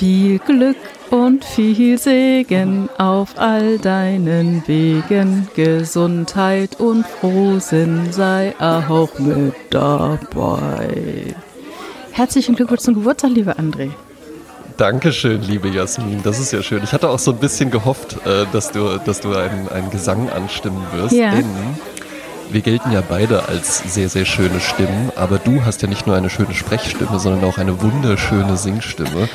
Viel Glück und viel Segen auf all deinen Wegen. Gesundheit und Frohsinn sei auch mit dabei. Herzlichen Glückwunsch zum Geburtstag, lieber André. Dankeschön, liebe Jasmin. Das ist ja schön. Ich hatte auch so ein bisschen gehofft, äh, dass du, dass du einen, einen Gesang anstimmen wirst. Ja. Denn wir gelten ja beide als sehr, sehr schöne Stimmen. Aber du hast ja nicht nur eine schöne Sprechstimme, sondern auch eine wunderschöne Singstimme.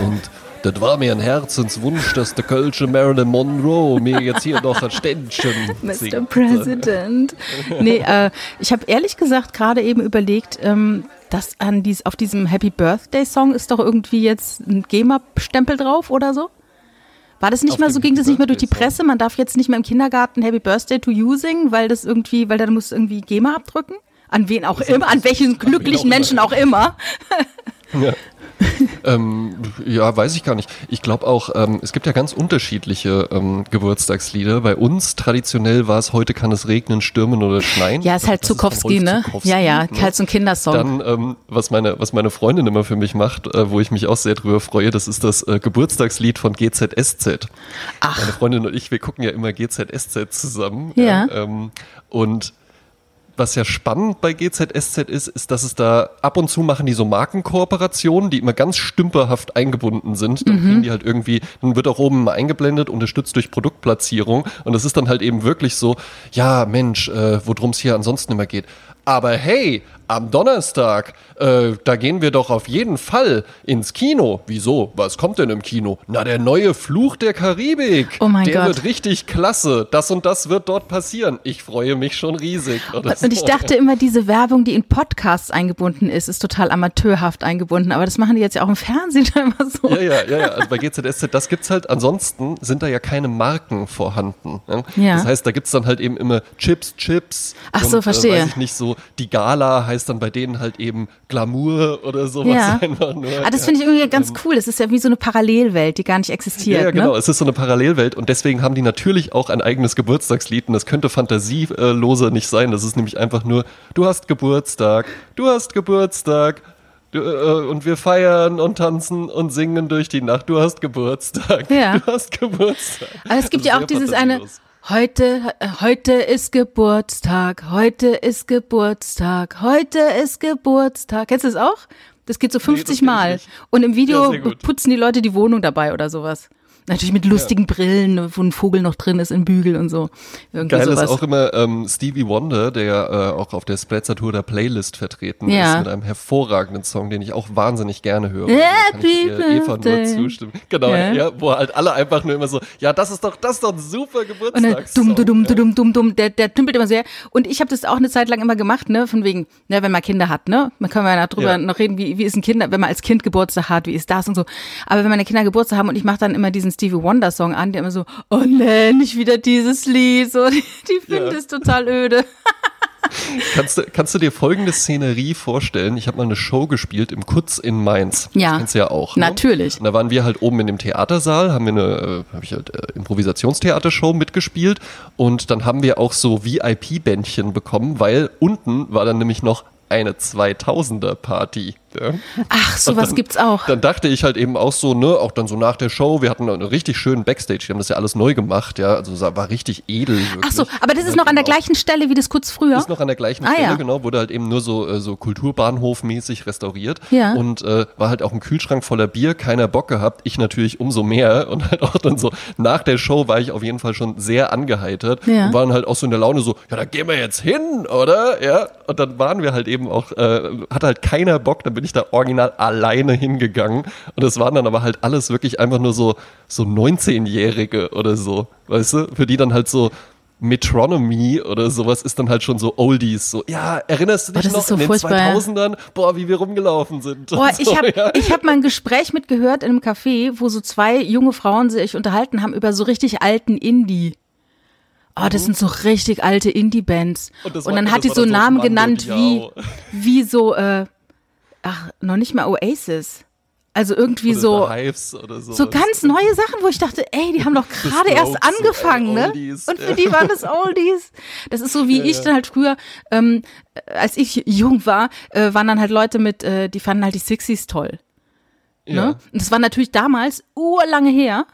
Und das war mir ein Herzenswunsch, dass der Kölsche Marilyn Monroe mir jetzt hier noch ein Ständchen singt. Mr. President. Nee, äh, ich habe ehrlich gesagt gerade eben überlegt, ähm, dass an dies, auf diesem Happy Birthday Song ist doch irgendwie jetzt ein GEMA-Stempel drauf oder so? War das nicht mal so, ging das nicht mehr durch die? Presse? Man darf jetzt nicht mehr im Kindergarten Happy Birthday to you singen, weil das irgendwie, weil da muss irgendwie GEMA abdrücken? An wen auch immer, an welchen glücklichen Menschen auch immer. Ja. ähm, ja, weiß ich gar nicht. Ich glaube auch, ähm, es gibt ja ganz unterschiedliche ähm, Geburtstagslieder. Bei uns traditionell war es heute kann es regnen, stürmen oder schneien. Ja, ist halt Zukowski, ne? Zukowski, Ja, ja, ne? halt so ein Kindersong. Dann, ähm, was meine, was meine Freundin immer für mich macht, äh, wo ich mich auch sehr drüber freue, das ist das äh, Geburtstagslied von GZSZ. Ach. Meine Freundin und ich, wir gucken ja immer GZSZ zusammen. Ja. ähm, und was ja spannend bei GZSZ ist, ist, dass es da ab und zu machen die so Markenkooperationen, die immer ganz stümperhaft eingebunden sind. Dann kriegen die halt irgendwie, dann wird auch oben mal eingeblendet, unterstützt durch Produktplatzierung. Und das ist dann halt eben wirklich so, ja, Mensch, äh, worum es hier ansonsten immer geht. Aber hey, am Donnerstag, äh, da gehen wir doch auf jeden Fall ins Kino. Wieso? Was kommt denn im Kino? Na, der neue Fluch der Karibik. Oh mein der Gott. wird richtig klasse. Das und das wird dort passieren. Ich freue mich schon riesig. Und ich so. dachte immer, diese Werbung, die in Podcasts eingebunden ist, ist total amateurhaft eingebunden. Aber das machen die jetzt ja auch im Fernsehen immer so. Ja, ja, ja, ja. Also bei GZSZ, das gibt's halt. Ansonsten sind da ja keine Marken vorhanden. Ne? Ja. Das heißt, da gibt's dann halt eben immer Chips, Chips. Ach so, verstehe. Äh, weiß ich nicht so. Die Gala heißt dann bei denen halt eben Glamour oder sowas Ja. einfach nur. Ah, das finde ich irgendwie ganz cool. Das ist ja wie so eine Parallelwelt, die gar nicht existiert. Ja, ja, genau. Ne? Es ist so eine Parallelwelt und deswegen haben die natürlich auch ein eigenes Geburtstagslied und das könnte fantasieloser nicht sein. Das ist nämlich einfach nur, du hast Geburtstag, du hast Geburtstag. Äh, und wir feiern und tanzen und singen durch die Nacht. Du hast Geburtstag. Ja. Du hast Geburtstag. Aber es gibt ja auch dieses eine. Heute, äh, heute ist Geburtstag, heute ist Geburtstag, heute ist Geburtstag. Kennst du das auch? Das geht so 50 kenn ich Mal. Und im Video Ja, putzen die Leute die Wohnung dabei oder sowas. Natürlich mit lustigen Brillen, wo ein Vogel noch drin ist in Bügel und so. Irgendwie Geil sowas. ist auch immer ähm, Stevie Wonder, der äh, auch auf der Splatzer Tour der Playlist vertreten Ja. ist, mit einem hervorragenden Song, den ich auch wahnsinnig gerne höre. Happy dir Eva nur zustimmen. Genau, Ja. ja. wo halt alle einfach nur immer so, ja, das ist doch, das ist doch ein super Und dann Geburtstagssong. dumm, dumm, ja. dumm, dumm, dumm, der, der tümpelt immer sehr. Und ich habe das auch eine Zeit lang immer gemacht, ne, von wegen, ne, wenn man Kinder hat, ne, man kann ja darüber Ja. noch reden, wie, wie ist ein Kind, wenn man als Kind Geburtstag hat, wie ist das und so. Aber wenn meine Kinder Geburtstag haben und ich mache dann immer diesen Stevie Wonder Song an, der immer so, oh nee, nicht wieder dieses Lied, so, die, die finden Ja. es total öde. Kannst du, kannst du dir folgende Szenerie vorstellen? Ich habe mal eine Show gespielt im Kutz in Mainz. Ja. Das kennst du ja auch. Ne? Natürlich. Und da waren wir halt oben in dem Theatersaal, haben wir eine, äh, habe ich halt äh, Improvisationstheatershow mitgespielt und dann haben wir auch so VIP-Bändchen bekommen, weil unten war dann nämlich noch eine 2000er Party. Ja. Ach, sowas gibt's auch. Dann dachte ich halt eben auch so, ne, auch dann so nach der Show, wir hatten einen richtig schönen Backstage, die haben das ja alles neu gemacht, ja, also war richtig edel. Wirklich. Ach so, aber das ist noch an der gleichen Stelle wie das kurz früher. Ist noch an der gleichen Ah, Stelle, ja. genau, wurde halt eben nur so, äh, so Kulturbahnhof-mäßig restauriert. Ja. Und äh, war halt auch ein Kühlschrank voller Bier, keiner Bock gehabt, ich natürlich umso mehr. Und halt auch dann so, nach der Show war ich auf jeden Fall schon sehr angeheitert Ja. und waren halt auch so in der Laune so, ja, da gehen wir jetzt hin, oder? Ja. Und dann waren wir halt eben auch, äh, hatte halt keiner Bock, dann bin ich da original alleine hingegangen. Und es waren dann aber halt alles wirklich einfach nur so, so 19-Jährige oder so, weißt du, für die dann halt so, Metronomy oder sowas ist dann halt schon so Oldies. So, ja, erinnerst du Oh, dich das noch so in den furchtbar. 2000ern? Boah, wie wir rumgelaufen sind. Boah, Und ich so, habe ja. ich hab mal ein Gespräch mitgehört in einem Café, wo so zwei junge Frauen sich unterhalten haben über so richtig alten Indie. Oh, das sind so richtig alte Indie-Bands. Und Und, war- dann das hat die war so so Namen genannt wie, wie so, äh, ach, noch nicht mal Oasis. Also irgendwie so, sowas. so ganz neue Sachen, wo ich dachte, ey, die haben doch gerade erst so, angefangen, ne? Oldies, Und für ja. die waren das Oldies. Das ist so wie ich dann halt früher, ähm, äh, als ich jung war, äh, waren dann halt Leute mit, äh, die fanden halt die Sixties toll. Ne? Ja. Und das war natürlich damals urlange her,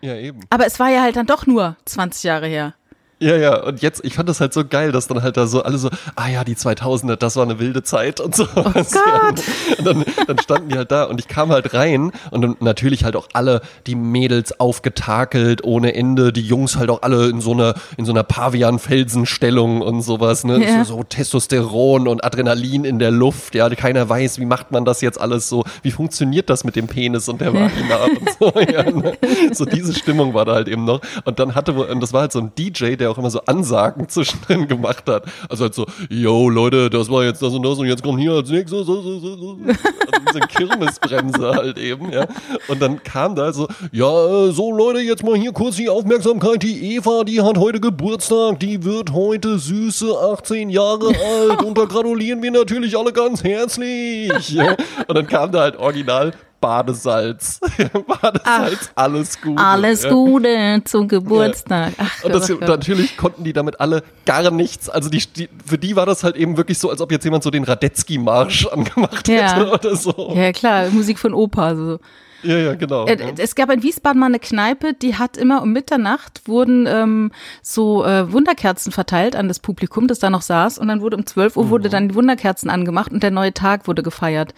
Ja, eben. aber es war ja halt dann doch nur 20 Jahre her. Ja, ja, und jetzt, ich fand das halt so geil, dass dann halt da so alle so, ah ja, die 2000er, das war eine wilde Zeit und so. Oh Gott. Und dann, dann standen die halt da und ich kam halt rein und dann natürlich halt auch alle, die Mädels aufgetakelt ohne Ende, die Jungs halt auch alle in so einer, in so einer Pavian-Felsenstellung und sowas, ne? Ja. So, so Testosteron und Adrenalin in der Luft, ja, keiner weiß, wie macht man das jetzt alles so, wie funktioniert das mit dem Penis und der Vagina und so, ja, ne? So diese Stimmung war da halt eben noch. Und dann hatte, und das war halt so ein DJ, der auch immer so Ansagen zwischendrin gemacht hat. Also halt so, yo Leute, das war jetzt das und das und jetzt kommt hier als nächstes. So, so, so, so. Also diese Kirmesbremse halt eben, ja. Und dann kam da so, ja, so Leute, jetzt mal hier kurz die Aufmerksamkeit. Die Eva, die hat heute Geburtstag, die wird heute süße 18 Jahre alt und da gratulieren wir natürlich alle ganz herzlich. Ja. Und dann kam da halt original Badesalz. Badesalz, alles gut. Alles ja. Gute zum Geburtstag. Ach, Und das, Gott. natürlich konnten die damit alle gar nichts. Also die, die, für die war das halt eben wirklich so, als ob jetzt jemand so den Radetzky-Marsch angemacht Ja. hätte oder so. Ja, klar, Musik von Opa. So. Ja, ja, genau. Äh, ja. Es gab in Wiesbaden mal eine Kneipe, die hat immer um Mitternacht wurden ähm, so äh, Wunderkerzen verteilt an das Publikum, das da noch saß. Und dann wurde um 12 Uhr Mhm. wurde dann die Wunderkerzen angemacht und der neue Tag wurde gefeiert.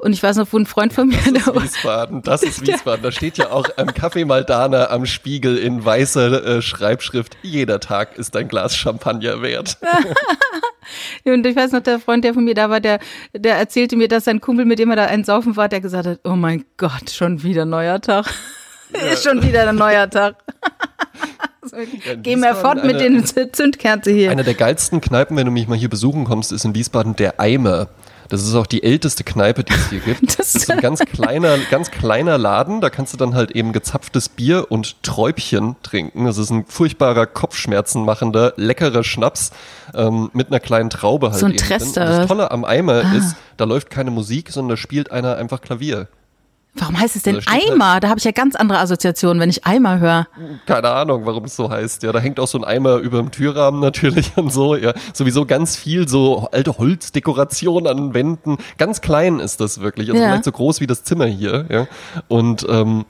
Und ich weiß noch, wo ein Freund von mir, Das ist Wiesbaden, das ist Wiesbaden. Da steht ja auch am Café Maldana am Spiegel in weißer äh, Schreibschrift, jeder Tag ist ein Glas Champagner wert. und ich weiß noch, der Freund, der von mir da war, der, der erzählte mir, dass sein Kumpel, mit dem er da einen Saufen war, der gesagt hat, oh mein Gott, schon wieder neuer Tag. Ist schon wieder ein neuer Tag. so, in Geh mal fort mit den Zündkerze hier. Eine der geilsten Kneipen, wenn du mich mal hier besuchen kommst, ist in Wiesbaden der Eimer. Das ist auch die älteste Kneipe, die es hier gibt. Das- Das ist ein ganz kleiner, ganz kleiner Laden. Da kannst du dann halt eben gezapftes Bier und Träubchen trinken. Das ist ein furchtbarer, kopfschmerzenmachender, leckerer Schnaps ähm, mit einer kleinen Traube halt So ein Trester. Das Tolle am Eimer Ah. ist, da läuft keine Musik, sondern da spielt einer einfach Klavier. Warum heißt es denn Da steht halt- Eimer? Da habe ich ja ganz andere Assoziationen, wenn ich Eimer höre. Keine Ahnung, warum es so heißt. Ja, da hängt auch so ein Eimer über dem Türrahmen natürlich und so. Ja, sowieso ganz viel so alte Holzdekoration an den Wänden. Ganz klein ist das wirklich. Also Ja. vielleicht so groß wie das Zimmer hier. Ja, und ähm,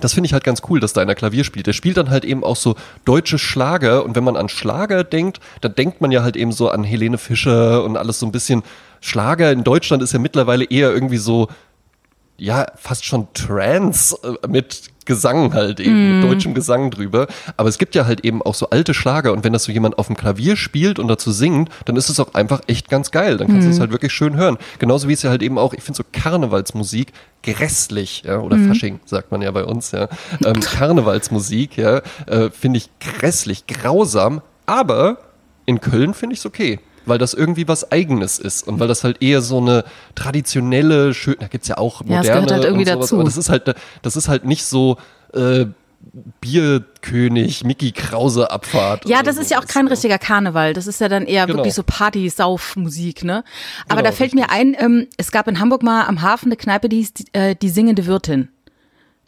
das finde ich halt ganz cool, dass da einer Klavier spielt. Der spielt dann halt eben auch so deutsche Schlager. Und wenn man an Schlager denkt, dann denkt man ja halt eben so an Helene Fischer und alles so ein bisschen. Schlager in Deutschland ist ja mittlerweile eher irgendwie so ja, fast schon Trance äh, mit Gesang halt eben, mit deutschem Gesang drüber. Aber es gibt ja halt eben auch so alte Schlager und wenn das so jemand auf dem Klavier spielt und dazu singt, dann ist es auch einfach echt ganz geil. Dann kannst du es halt wirklich schön hören. Genauso wie es ja halt eben auch, ich finde so Karnevalsmusik grässlich, ja, oder Fasching, sagt man ja bei uns, ja. Ähm, Karnevalsmusik, ja, äh, finde ich grässlich, grausam, aber in Köln finde ich es okay. Weil das irgendwie was Eigenes ist und weil das halt eher so eine traditionelle, schön, da gibt's ja auch Ja, es moderne gehört halt irgendwie sowas, dazu. aber das ist halt, das ist halt nicht so äh, Bierkönig, Mickey Krause Abfahrt. Ja, das ist ja auch kein ne? richtiger Karneval. Das ist ja dann eher Genau. wirklich so Party-Sauf-Musik, ne? Aber Genau, da fällt mir ein, ähm, es gab in Hamburg mal am Hafen eine Kneipe, die hieß die, äh, die singende Wirtin.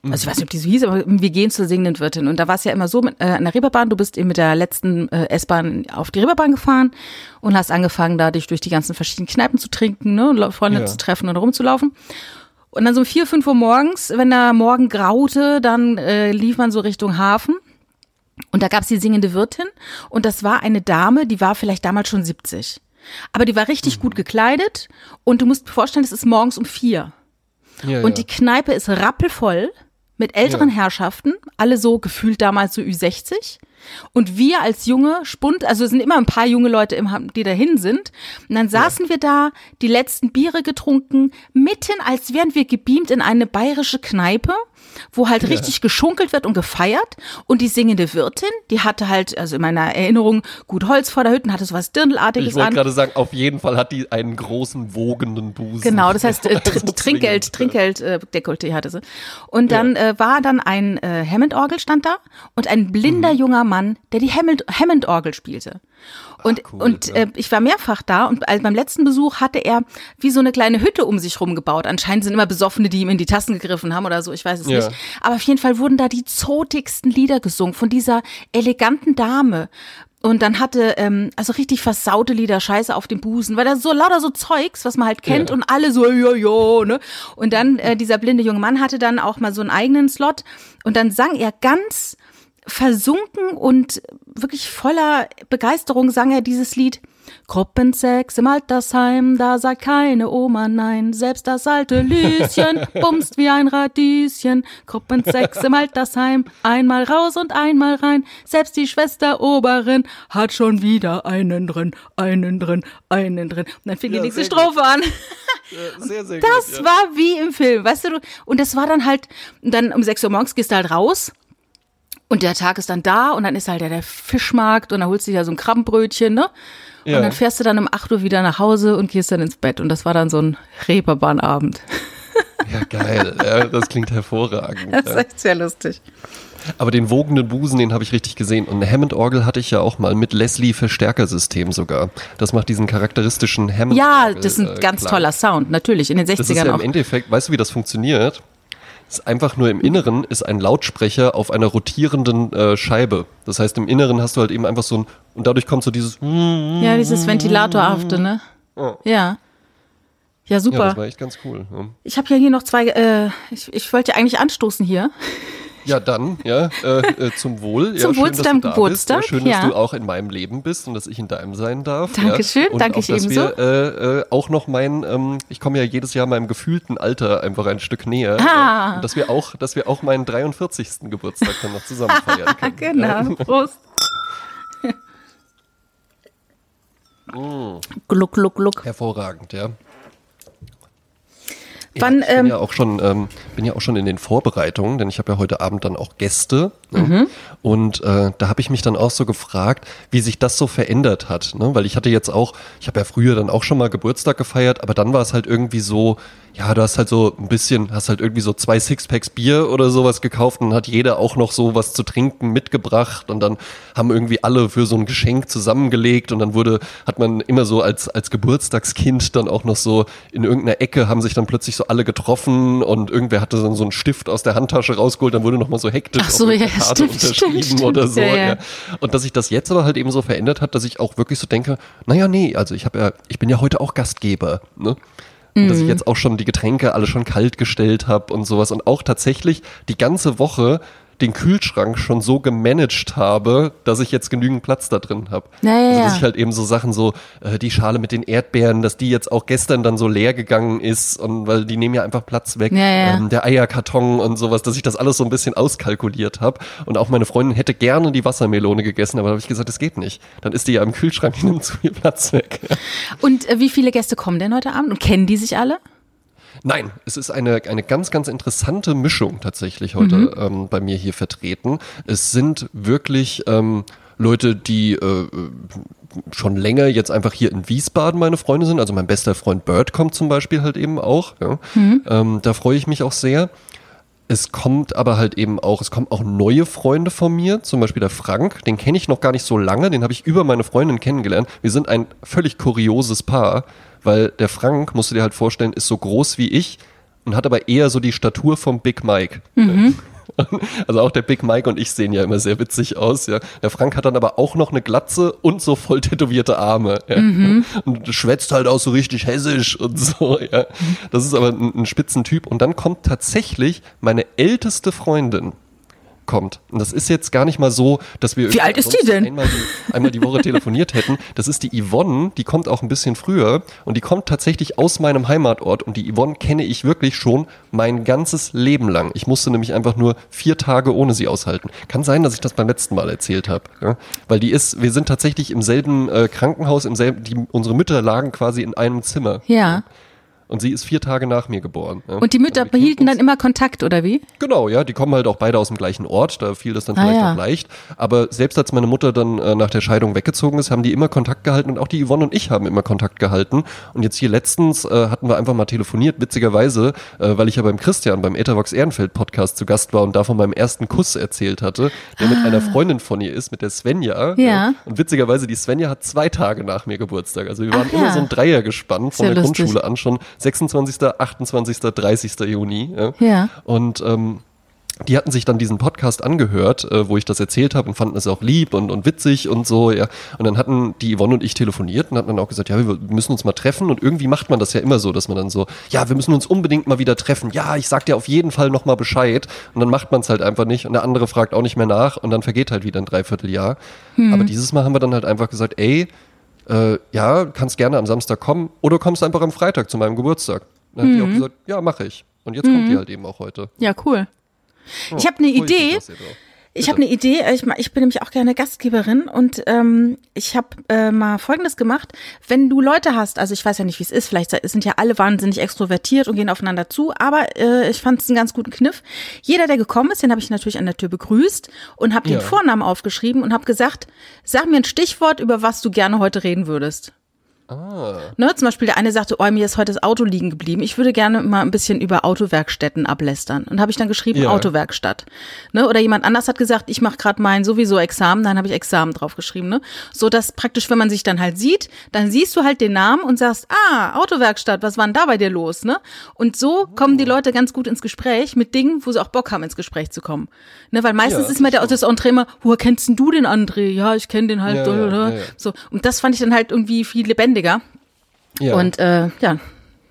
Also ich weiß nicht, ob die so hieß, aber wir gehen zur singenden Wirtin. Und da war es ja immer so, mit, äh, an der Reeperbahn, du bist eben mit der letzten äh, S-Bahn auf die Reeperbahn gefahren und hast angefangen, da dich durch die ganzen verschiedenen Kneipen zu trinken, ne, und Freunde Ja. zu treffen und rumzulaufen. Und dann so um vier, fünf Uhr morgens, wenn der Morgen graute, dann äh, lief man so Richtung Hafen. Und da gab's die singende Wirtin und das war eine Dame, die war vielleicht damals schon 70. Aber die war richtig Mhm. gut gekleidet und du musst dir vorstellen, es ist morgens um vier. Ja, Und ja. die Kneipe ist rappelvoll mit älteren Ja. Herrschaften, alle so gefühlt damals so Ü60. Und wir als junge Spund, also es sind immer ein paar junge Leute, im, die dahin sind. Und dann saßen wir da, die letzten Biere getrunken, mitten als wären wir gebeamt in eine bayerische Kneipe, wo halt richtig geschunkelt wird und gefeiert. Und die singende Wirtin, die hatte halt, also in meiner Erinnerung, gut Holz vor der Hütte, hatte sowas ich Dirndlartiges wollte an. gerade sagen, auf jeden Fall hat die einen großen, wogenden Busen. Genau, das heißt äh, Tr Also Trinkgeld, zwingend, Trinkgeld, äh, Dekolleté hatte sie. Und dann äh, war dann ein äh, Hammond-Orgel stand da und ein Mhm. blinder junger Mann, der die Hammond- Hammond-Orgel spielte. Und, cool, und ja. äh, ich war mehrfach da und beim letzten Besuch hatte er wie so eine kleine Hütte um sich rum gebaut. Anscheinend sind immer Besoffene, die ihm in die Tassen gegriffen haben oder so, ich weiß es Ja. nicht. Aber auf jeden Fall wurden da die zotigsten Lieder gesungen von dieser eleganten Dame. Und dann hatte, ähm, also richtig versaute Lieder, Scheiße auf dem Busen, weil da so lauter so Zeugs, was man halt kennt Ja. und alle so, ja, ja, ne? Und dann, äh, dieser blinde junge Mann hatte dann auch mal so einen eigenen Slot und dann sang er ganz versunken und wirklich voller Begeisterung sang er dieses Lied. Gruppensex im Altersheim, da sagt keine Oma nein, selbst das alte Lieschen bumst wie ein Radieschen. Gruppensex im Altersheim, einmal raus und einmal rein, selbst die Schwester Oberin hat schon wieder einen drin, einen drin, einen drin. Und dann fing Ja, die nächste sehr gut. Strophe an. Äh, sehr, sehr Das gut. ja. war wie im Film, weißt du? Und das war dann halt, dann um 6 Uhr morgens gehst du halt raus und der Tag ist dann da und dann ist halt ja der Fischmarkt und dann holst du dir ja so ein Krabbenbrötchen, ne? Ja. Und dann fährst du dann um 8 Uhr wieder nach Hause und gehst dann ins Bett. Und das war dann so ein Reeperbahnabend. Ja, geil. Ja, das klingt hervorragend. Das ist echt sehr lustig. Aber den wogenden Busen, den habe ich richtig gesehen. Und eine Hammond-Orgel hatte ich ja auch mal mit Leslie-Verstärkersystem sogar. Das macht diesen charakteristischen Hammond. Ja, das ist ein äh, ganz klar. toller Sound, natürlich. In den 60ern Das ist ja auch. im Endeffekt, weißt du, wie das funktioniert? Ist einfach nur im Inneren ist ein Lautsprecher auf einer rotierenden äh, Scheibe. Das heißt, im Inneren hast du halt eben einfach so ein, und dadurch kommt so dieses, ja, Ja, dieses Ventilatorhafte, ne? Ja. Ja. Ja, super. das war echt ganz cool. Ja. ich habe ja hier noch zwei, äh, ich, ich wollte ja eigentlich anstoßen hier. Ja, dann, ja, äh, äh, zum Wohl. Zum ja, Wohl zu deinem Geburtstag. Ja, schön, dass du auch in meinem Leben bist und dass ich in deinem sein darf. Dankeschön, ja. und danke auch, ich dass ebenso. Wir, äh, äh, auch noch mein, ähm, ich komme ja jedes Jahr meinem gefühlten Alter einfach ein Stück näher. Ah. Und dass wir auch, dass wir auch meinen 43. Geburtstag dann noch zusammen feiern können. Genau. Prost. Gluck, gluck, gluck. Hervorragend, ja. Wann, ja, ich bin ähm, ja auch schon, ähm, bin ja auch schon in den Vorbereitungen, denn ich habe ja heute Abend dann auch Gäste. Ne? Mhm. Und äh, da habe ich mich dann auch so gefragt, wie sich das so verändert hat. Ne? Weil ich hatte jetzt auch, ich habe ja früher dann auch schon mal Geburtstag gefeiert, aber dann war es halt irgendwie so, ja, du hast halt so ein bisschen, hast halt irgendwie so zwei Sixpacks Bier oder sowas gekauft und hat jeder auch noch so was zu trinken mitgebracht und dann haben irgendwie alle für so ein Geschenk zusammengelegt und dann wurde, hat man immer so als, als Geburtstagskind dann auch noch so in irgendeiner Ecke haben sich dann plötzlich so alle getroffen und irgendwer hatte dann so einen Stift aus der Handtasche rausgeholt, dann wurde nochmal so hektisch Ach so, ja, Karte stimmt, unterschrieben stimmt, oder so. Ja, ja. Und dass sich das jetzt aber halt eben so verändert hat, dass ich auch wirklich so denke, naja, nee, also ich habe ja, ich bin ja heute auch Gastgeber, ne? Und dass ich Mhm. jetzt auch schon die Getränke alle schon kalt gestellt habe und sowas und auch tatsächlich die ganze Woche den Kühlschrank schon so gemanagt habe, dass ich jetzt genügend Platz da drin habe. Ja, ja, also dass ich halt eben so Sachen so, äh, die Schale mit den Erdbeeren, dass die jetzt auch gestern dann so leer gegangen ist und weil die nehmen ja einfach Platz weg. Ja, ja. Ähm, der Eierkarton und sowas, dass ich das alles so ein bisschen auskalkuliert habe. Und auch meine Freundin hätte gerne die Wassermelone gegessen, aber da habe ich gesagt, das geht nicht. Dann ist die ja im Kühlschrank, die nimmt zu viel Platz weg. Und äh, wie viele Gäste kommen denn heute Abend? Und kennen die sich alle? Nein, es ist eine, eine ganz, ganz interessante Mischung tatsächlich heute Mhm. ähm, bei mir hier vertreten. Es sind wirklich ähm, Leute, die äh, schon länger jetzt einfach hier in Wiesbaden meine Freunde sind. Also mein bester Freund Bird kommt zum Beispiel halt eben auch. Ja. Mhm. Ähm, da freue ich mich auch sehr. Es kommt aber halt eben auch, es kommen auch neue Freunde von mir, zum Beispiel der Frank, den kenne ich noch gar nicht so lange, den habe ich über meine Freundin kennengelernt. Wir sind ein völlig kurioses Paar, weil der Frank, musst du dir halt vorstellen, ist so groß wie ich und hat aber eher so die Statur vom Big Mike. Also auch der Big Mike und ich sehen ja immer sehr witzig aus. Ja. Der Frank hat dann aber auch noch eine Glatze und so voll tätowierte Arme. Ja. Und schwätzt halt auch so richtig hessisch und so. Ja. Das ist aber ein, ein Spitzentyp. Und dann kommt tatsächlich meine älteste Freundin kommt. Und das ist jetzt gar nicht mal so, dass wir Wie alt ist die denn? Einmal die, einmal die Woche telefoniert hätten. Das ist die Yvonne, die kommt auch ein bisschen früher und die kommt tatsächlich aus meinem Heimatort und die Yvonne kenne ich wirklich schon mein ganzes Leben lang. Ich musste nämlich einfach nur vier Tage ohne sie aushalten. Kann sein, dass ich das beim letzten Mal erzählt habe. Ja? Weil die ist, wir sind tatsächlich im selben äh, Krankenhaus, im selben, die, unsere Mütter lagen quasi in einem Zimmer. Ja. Und sie ist vier Tage nach mir geboren. Ja? Und die Mütter Also wir kennen behielten dann immer Kontakt, oder wie? Genau, ja, die kommen halt auch beide aus dem gleichen Ort, da fiel das dann Ah, vielleicht ja. auch leicht. Aber selbst als meine Mutter dann äh, nach der Scheidung weggezogen ist, haben die immer Kontakt gehalten und auch die Yvonne und ich haben immer Kontakt gehalten. Und jetzt hier letztens äh, hatten wir einfach mal telefoniert, witzigerweise, äh, weil ich ja beim Christian, beim Ethervox Ehrenfeld Podcast zu Gast war und da von meinem ersten Kuss erzählt hatte, der mit einer Freundin von ihr ist, mit der Svenja. Ah. Ja. Und witzigerweise, die Svenja hat zwei Tage nach mir Geburtstag. Also wir waren Ach immer ja. so ein Dreier gespannt von der lustig. Grundschule an, schon 26., 28., 30. Juni. Ja. Ja. Und ähm, die hatten sich dann diesen Podcast angehört, äh, wo ich das erzählt habe und fanden es auch lieb und, und witzig und so, ja. Und dann hatten die Yvonne und ich telefoniert und hatten dann auch gesagt, ja, wir müssen uns mal treffen und irgendwie macht man das ja immer so, dass man dann so, ja, wir müssen uns unbedingt mal wieder treffen. Ja, ich sag dir auf jeden Fall nochmal Bescheid. Und dann macht man es halt einfach nicht und der andere fragt auch nicht mehr nach und dann vergeht halt wieder ein Dreivierteljahr. Hm. Aber dieses Mal haben wir dann halt einfach gesagt, ey, äh, ja, kannst gerne am Samstag kommen oder kommst einfach am Freitag zu meinem Geburtstag. Dann mhm. hat die auch gesagt, ja, mache ich. Und jetzt mhm. kommt die halt eben auch heute. Ja, cool. Oh, ich habe eine Idee. Ich habe eine Idee. Ich, ich, bin nämlich auch gerne Gastgeberin und ähm, ich habe äh, mal Folgendes gemacht. Wenn du Leute hast, also ich weiß ja nicht, wie es ist, vielleicht sind ja alle wahnsinnig extrovertiert und gehen aufeinander zu, aber äh, ich fand es einen ganz guten Kniff. Jeder, der gekommen ist, den habe ich natürlich an der Tür begrüßt und habe ja. den Vornamen aufgeschrieben und habe gesagt, sag mir ein Stichwort, über was du gerne heute reden würdest. Ah. Ne, zum Beispiel der eine sagte, oh, mir ist heute das Auto liegen geblieben. Ich würde gerne mal ein bisschen über Autowerkstätten ablästern. Und habe ich dann geschrieben, ja. Autowerkstatt. Ne, oder jemand anders hat gesagt, ich mache gerade mein sowieso Examen, dann habe ich Examen drauf geschrieben. Ne? So dass praktisch, wenn man sich dann halt sieht, dann siehst du halt den Namen und sagst, ah, Autowerkstatt, was war denn da bei dir los? Ne? Und so kommen die Leute ganz gut ins Gespräch mit Dingen, wo sie auch Bock haben, ins Gespräch zu kommen. Ne, weil meistens ja, ist mir der das Entree immer, woher kennst denn du den André? Ja, ich kenne den halt. Ja, so. Und das fand ich dann halt irgendwie viel lebendiger lebendiger. Ja. Und äh, ja,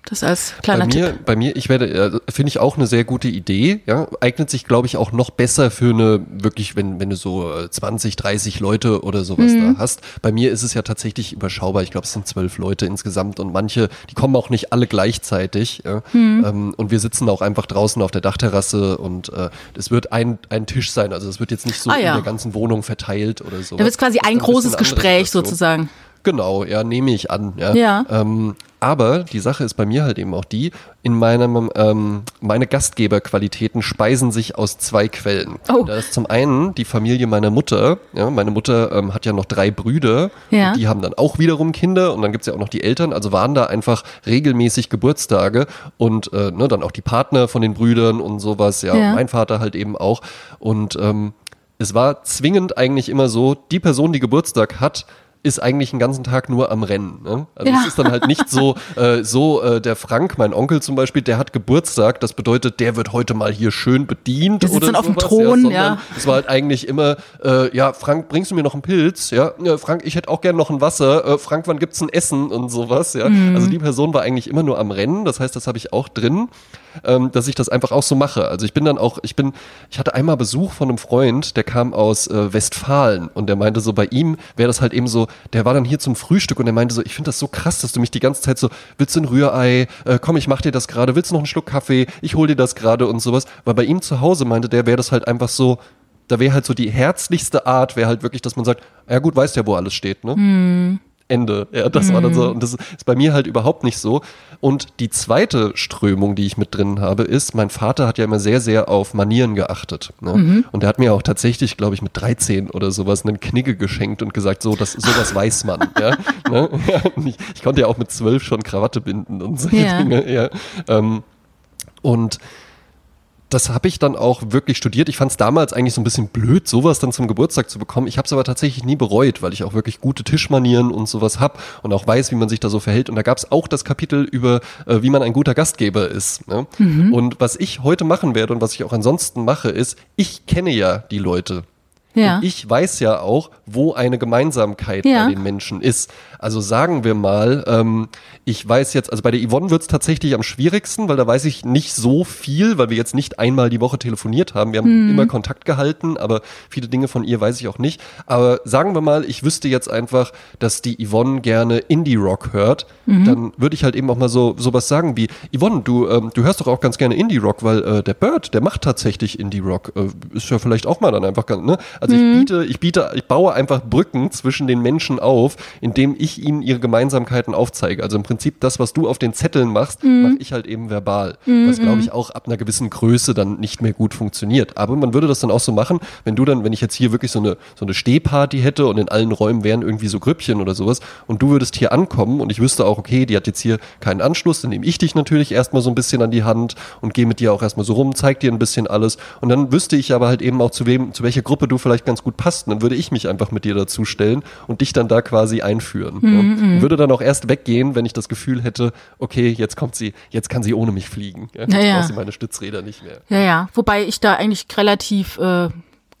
das als kleiner bei mir, Tipp. Bei mir, ich werde, äh, finde ich auch eine sehr gute Idee. Ja, eignet sich, glaube ich, auch noch besser für eine wirklich, wenn wenn du so 20, äh, 30 Leute oder sowas mhm. da hast. Bei mir ist es ja tatsächlich überschaubar. Ich glaube, es sind zwölf Leute insgesamt und manche, die kommen auch nicht alle gleichzeitig. Ja? Mhm. Ähm, und wir sitzen auch einfach draußen auf der Dachterrasse und äh, es wird ein ein Tisch sein. Also es wird jetzt nicht so ah, ja. in der ganzen Wohnung verteilt oder so. Da wird quasi ein großes Gespräch sozusagen. Genau, ja, nehme ich an. Ja. ja. Ähm, aber die Sache ist bei mir halt eben auch die, in meinem, ähm, meine Gastgeberqualitäten speisen sich aus zwei Quellen. Oh. Da ist zum einen die Familie meiner Mutter. Ja, meine Mutter ähm, hat ja noch drei Brüder. Ja. die haben dann auch wiederum Kinder und dann gibt's ja auch noch die Eltern. Also waren da einfach regelmäßig Geburtstage und äh, ne, dann auch die Partner von den Brüdern und sowas. Ja, ja. mein Vater halt eben auch. Und ähm, es war zwingend eigentlich immer so, die Person, die Geburtstag hat, ist eigentlich den ganzen Tag nur am Rennen. Ne? Also ja. es ist dann halt nicht so, äh, so äh, der Frank, mein Onkel zum Beispiel, der hat Geburtstag, das bedeutet, der wird heute mal hier schön bedient. Die oder auf dem Thron, ja. ja. Es war halt eigentlich immer, äh, ja, Frank, bringst du mir noch einen Pilz? Ja, ja Frank, ich hätte auch gerne noch ein Wasser. Äh, Frank, wann gibt's ein Essen und sowas? Ja, mhm. also die Person war eigentlich immer nur am Rennen. Das heißt, das habe ich auch drin ähm, dass ich das einfach auch so mache. Also ich bin dann auch, ich bin, ich hatte einmal Besuch von einem Freund, der kam aus äh, Westfalen und der meinte so, bei ihm wäre das halt eben so, der war dann hier zum Frühstück und der meinte so, ich finde das so krass, dass du mich die ganze Zeit so, willst du ein Rührei, äh, komm, ich mach dir das gerade, willst du noch einen Schluck Kaffee, ich hol dir das gerade und sowas. Weil bei ihm zu Hause meinte der, wäre das halt einfach so, da wäre halt so die herzlichste Art, wäre halt wirklich, dass man sagt, ja gut, weißt ja, wo alles steht, ne? Hm. Ende. Ja, das mhm. war dann so. Mhm. Und das ist bei mir halt überhaupt nicht so. Und die zweite Strömung, die ich mit drin habe, ist, mein Vater hat ja immer sehr, sehr auf Manieren geachtet. Ne? Mhm. Und er hat mir auch tatsächlich, glaube ich, mit 13 oder sowas einen Knigge geschenkt und gesagt, so, das, sowas weiß man. ja, ne? ich, ich, konnte ja auch mit zwölf schon Krawatte binden und solche ja. Dinge. Ja. Ähm, und das habe ich dann auch wirklich studiert. Ich fand es damals eigentlich so ein bisschen blöd, sowas dann zum Geburtstag zu bekommen. Ich habe es aber tatsächlich nie bereut, weil ich auch wirklich gute Tischmanieren und sowas hab und auch weiß, wie man sich da so verhält. Und da gab es auch das Kapitel über, äh, wie man ein guter Gastgeber ist. Ne? Mhm. Und was ich heute machen werde und was ich auch ansonsten mache, ist, ich kenne ja die Leute. Ja. Und ich weiß ja auch, wo eine Gemeinsamkeit ja. bei den Menschen ist. Also sagen wir mal, ähm, ich weiß jetzt, also bei der Yvonne wird es tatsächlich am schwierigsten, weil da weiß ich nicht so viel, weil wir jetzt nicht einmal die Woche telefoniert haben. Wir haben hm. immer Kontakt gehalten, aber viele Dinge von ihr weiß ich auch nicht. Aber sagen wir mal, ich wüsste jetzt einfach, dass die Yvonne gerne Indie-Rock hört, mhm. dann würde ich halt eben auch mal so sowas sagen wie, Yvonne, du, ähm, du hörst doch auch ganz gerne Indie-Rock, weil äh, der Bird, der macht tatsächlich Indie-Rock. Äh, ist ja vielleicht auch mal dann einfach ganz, ne? Also mhm. ich biete, ich biete, ich baue einfach Brücken zwischen den Menschen auf, indem ich ich ihnen ihre Gemeinsamkeiten aufzeige. Also im Prinzip das, was du auf den Zetteln machst, mhm. mache ich halt eben verbal. Mhm. Was glaube ich auch ab einer gewissen Größe dann nicht mehr gut funktioniert. Aber man würde das dann auch so machen, wenn du dann, wenn ich jetzt hier wirklich so eine, so eine Stehparty hätte und in allen Räumen wären irgendwie so Grüppchen oder sowas und du würdest hier ankommen und ich wüsste auch, okay, die hat jetzt hier keinen Anschluss, dann nehme ich dich natürlich erstmal so ein bisschen an die Hand und gehe mit dir auch erstmal so rum, zeig dir ein bisschen alles und dann wüsste ich aber halt eben auch zu wem, zu welcher Gruppe du vielleicht vielleicht ganz gut passt. Und dann würde ich mich einfach mit dir dazu stellen und dich dann da quasi einführen. Mhm, ja. Und würde dann auch erst weggehen, wenn ich das Gefühl hätte, okay, jetzt kommt sie, jetzt kann sie ohne mich fliegen. Ja, jetzt Ja, ja. braucht sie meine Stützräder nicht mehr. Ja, ja. Wobei ich da eigentlich relativ äh,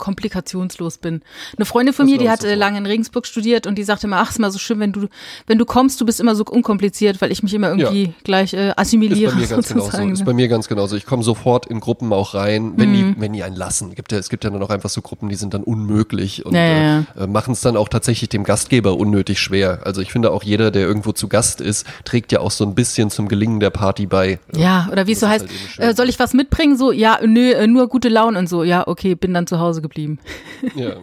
komplikationslos bin. Eine Freundin von Das mir, die hat äh, lange in Regensburg studiert und die sagte immer, ach, ist mal so schön, wenn du, wenn du kommst, du bist immer so unkompliziert, weil ich mich immer irgendwie gleich äh, Ist assimiliere bei mir ganz genauso. sozusagen. Ist bei mir ganz genauso. Ich komme sofort in Gruppen auch rein, wenn die, wenn die einen lassen. Gibt ja, es gibt ja dann auch einfach so Gruppen, die sind dann unmöglich und Ja, ja, ja. äh, machen es dann auch tatsächlich dem Gastgeber unnötig schwer. Also ich finde auch jeder, der irgendwo zu Gast ist, trägt ja auch so ein bisschen zum Gelingen der Party bei. ja, oder wie es so heißt, ist halt äh, soll ich was mitbringen? So, ja, nö, äh, nur gute Laune und so. Ja, okay, bin dann zu Hause geblieben. Ja.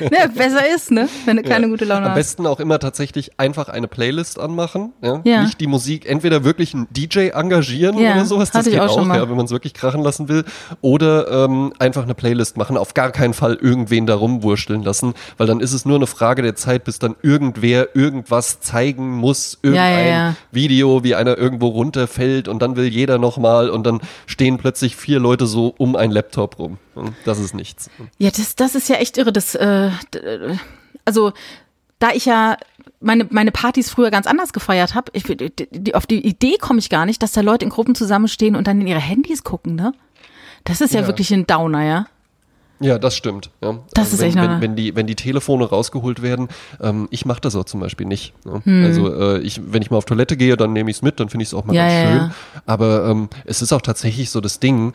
ja, besser ist, ne? Wenn du keine gute Laune Am hast. besten auch immer tatsächlich einfach eine Playlist anmachen. Ja? Ja. Nicht die Musik, entweder wirklich einen DJ engagieren Ja, oder sowas, das hatte ich geht auch auch, ja, wenn man es wirklich krachen lassen will. Oder ähm, einfach eine Playlist machen, auf gar keinen Fall irgendwen da rumwursteln lassen, weil dann ist es nur eine Frage der Zeit, bis dann irgendwer irgendwas zeigen muss, irgendein ja, ja. Video, wie einer irgendwo runterfällt und dann will jeder nochmal und dann stehen plötzlich vier Leute so um einen Laptop rum. Das ist nichts. Ja, das, das ist ja echt irre. Das, äh, äh, also, da ich ja meine, meine Partys früher ganz anders gefeiert habe, auf die Idee komme ich gar nicht, dass da Leute in Gruppen zusammenstehen und dann in ihre Handys gucken, ne? Das ist ja, Ja. wirklich ein Downer, ja. Ja, das stimmt. Ja. Das ist wenn, echt wenn, wenn die wenn die Telefone rausgeholt werden, ähm, ich mache das auch zum Beispiel nicht. Ja. Hm. Also äh, ich, wenn ich mal auf Toilette gehe, dann nehme ich es mit, dann finde ich es auch mal Ja, ganz schön. ja. Aber ähm, es ist auch tatsächlich so das Ding.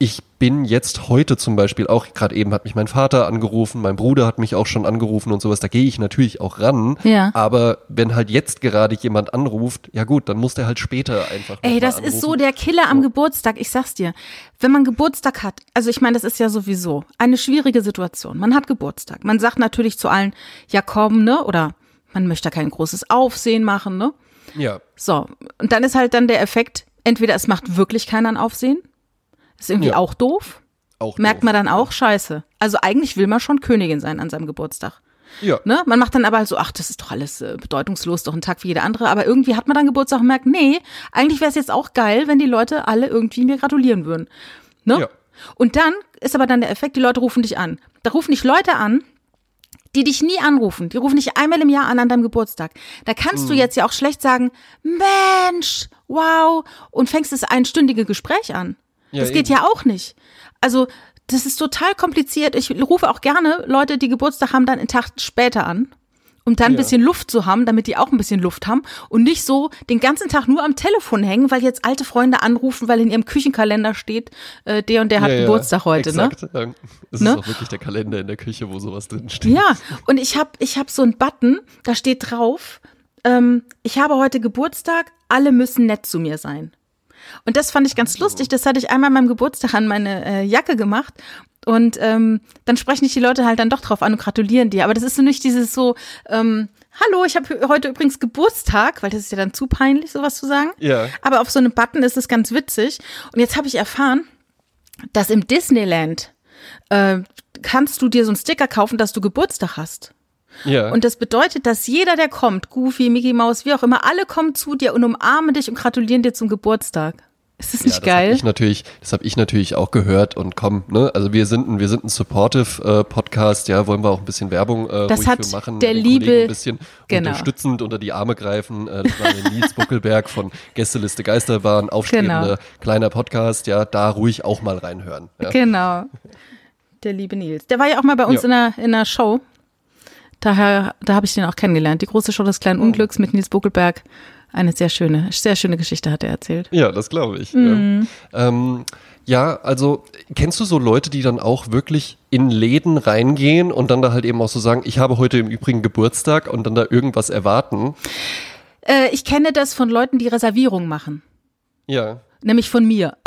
Ich bin jetzt heute zum Beispiel auch, gerade eben hat mich mein Vater angerufen, mein Bruder hat mich auch schon angerufen und sowas, da gehe ich natürlich auch ran. Ja. Aber wenn halt jetzt gerade jemand anruft, ja gut, dann muss der halt später einfach. Ey, das ist so der Killer am Geburtstag. Ich sag's dir. Wenn man Geburtstag hat, also ich meine, das ist ja sowieso eine schwierige Situation. Man hat Geburtstag. Man sagt natürlich zu allen, ja komm, ne? Oder man möchte kein großes Aufsehen machen, ne? Ja. So, und dann ist halt dann der Effekt, entweder es macht wirklich keiner ein Aufsehen, ist irgendwie Ja. auch doof, Auch merkt doof. man dann auch, scheiße. Also eigentlich will man schon Königin sein an seinem Geburtstag. Ja. Ne? Man macht dann aber halt so, ach, das ist doch alles äh, bedeutungslos, doch ein Tag wie jeder andere. Aber irgendwie hat man dann Geburtstag und merkt, nee, eigentlich wäre es jetzt auch geil, wenn die Leute alle irgendwie mir gratulieren würden. Ne? Ja. Und dann ist aber dann der Effekt, die Leute rufen dich an. Da rufen dich Leute an, die dich nie anrufen. Die rufen dich einmal im Jahr an an deinem Geburtstag. Da kannst Mhm. du jetzt ja auch schlecht sagen, Mensch, wow, und fängst das einstündige Gespräch an. Ja, das geht eben. ja auch nicht. Also, das ist total kompliziert. Ich rufe auch gerne Leute, die Geburtstag haben, dann einen Tag später an. Um dann ein Ja. bisschen Luft zu haben, damit die auch ein bisschen Luft haben und nicht so den ganzen Tag nur am Telefon hängen, weil jetzt alte Freunde anrufen, weil in ihrem Küchenkalender steht, äh, der und der hat Ja, ja, Geburtstag heute, ne? exakt. Ja. Das Ne? ist auch wirklich der Kalender in der Küche, wo sowas drin steht. Ja, und ich habe ich hab so einen Button, da steht drauf, ähm, ich habe heute Geburtstag, alle müssen nett zu mir sein. Und das fand ich ganz lustig. Das hatte ich einmal an meinem Geburtstag an meine äh, Jacke gemacht. Und ähm, dann sprechen dich die Leute halt dann doch drauf an und gratulieren dir. Aber das ist so nicht dieses so, ähm, hallo, ich habe heute übrigens Geburtstag, weil das ist ja dann zu peinlich, sowas zu sagen. Ja. Aber auf so einem Button ist es ganz witzig. Und jetzt habe ich erfahren, dass im Disneyland äh, kannst du dir so einen Sticker kaufen, dass du Geburtstag hast. Ja. Und das bedeutet, dass jeder, der kommt, Goofy, Mickey Mouse, wie auch immer, alle kommen zu dir und umarmen dich und gratulieren dir zum Geburtstag. Ist das ja, nicht das geil? Hab ich natürlich, das habe ich natürlich auch gehört und komm, ne? Also wir sind ein, wir sind ein supportive äh, Podcast, ja, wollen wir auch ein bisschen Werbung äh, Das hat für machen, der liebe- Kollegen ein bisschen Genau. unterstützend unter die Arme greifen. Äh, das war der Nils Buckelberg von Gästeliste Geisterbahn, aufstrebender Genau. kleiner Podcast, ja, da ruhig auch mal reinhören. Ja. Genau. Der liebe Nils. Der war ja auch mal bei uns Ja. in, einer, in einer Show. Daher, da habe ich den auch kennengelernt. Die große Show des Oh. kleinen Unglücks mit Nils Buckelberg. Eine sehr schöne, sehr schöne Geschichte hat er erzählt. Ja, das glaube ich. Mhm. Ja. Ähm, ja, also kennst du so Leute, die dann auch wirklich in Läden reingehen und dann da halt eben auch so sagen, ich habe heute im Übrigen Geburtstag und dann da irgendwas erwarten? Äh, ich kenne das von Leuten, die Reservierungen machen. Ja. Nämlich von mir.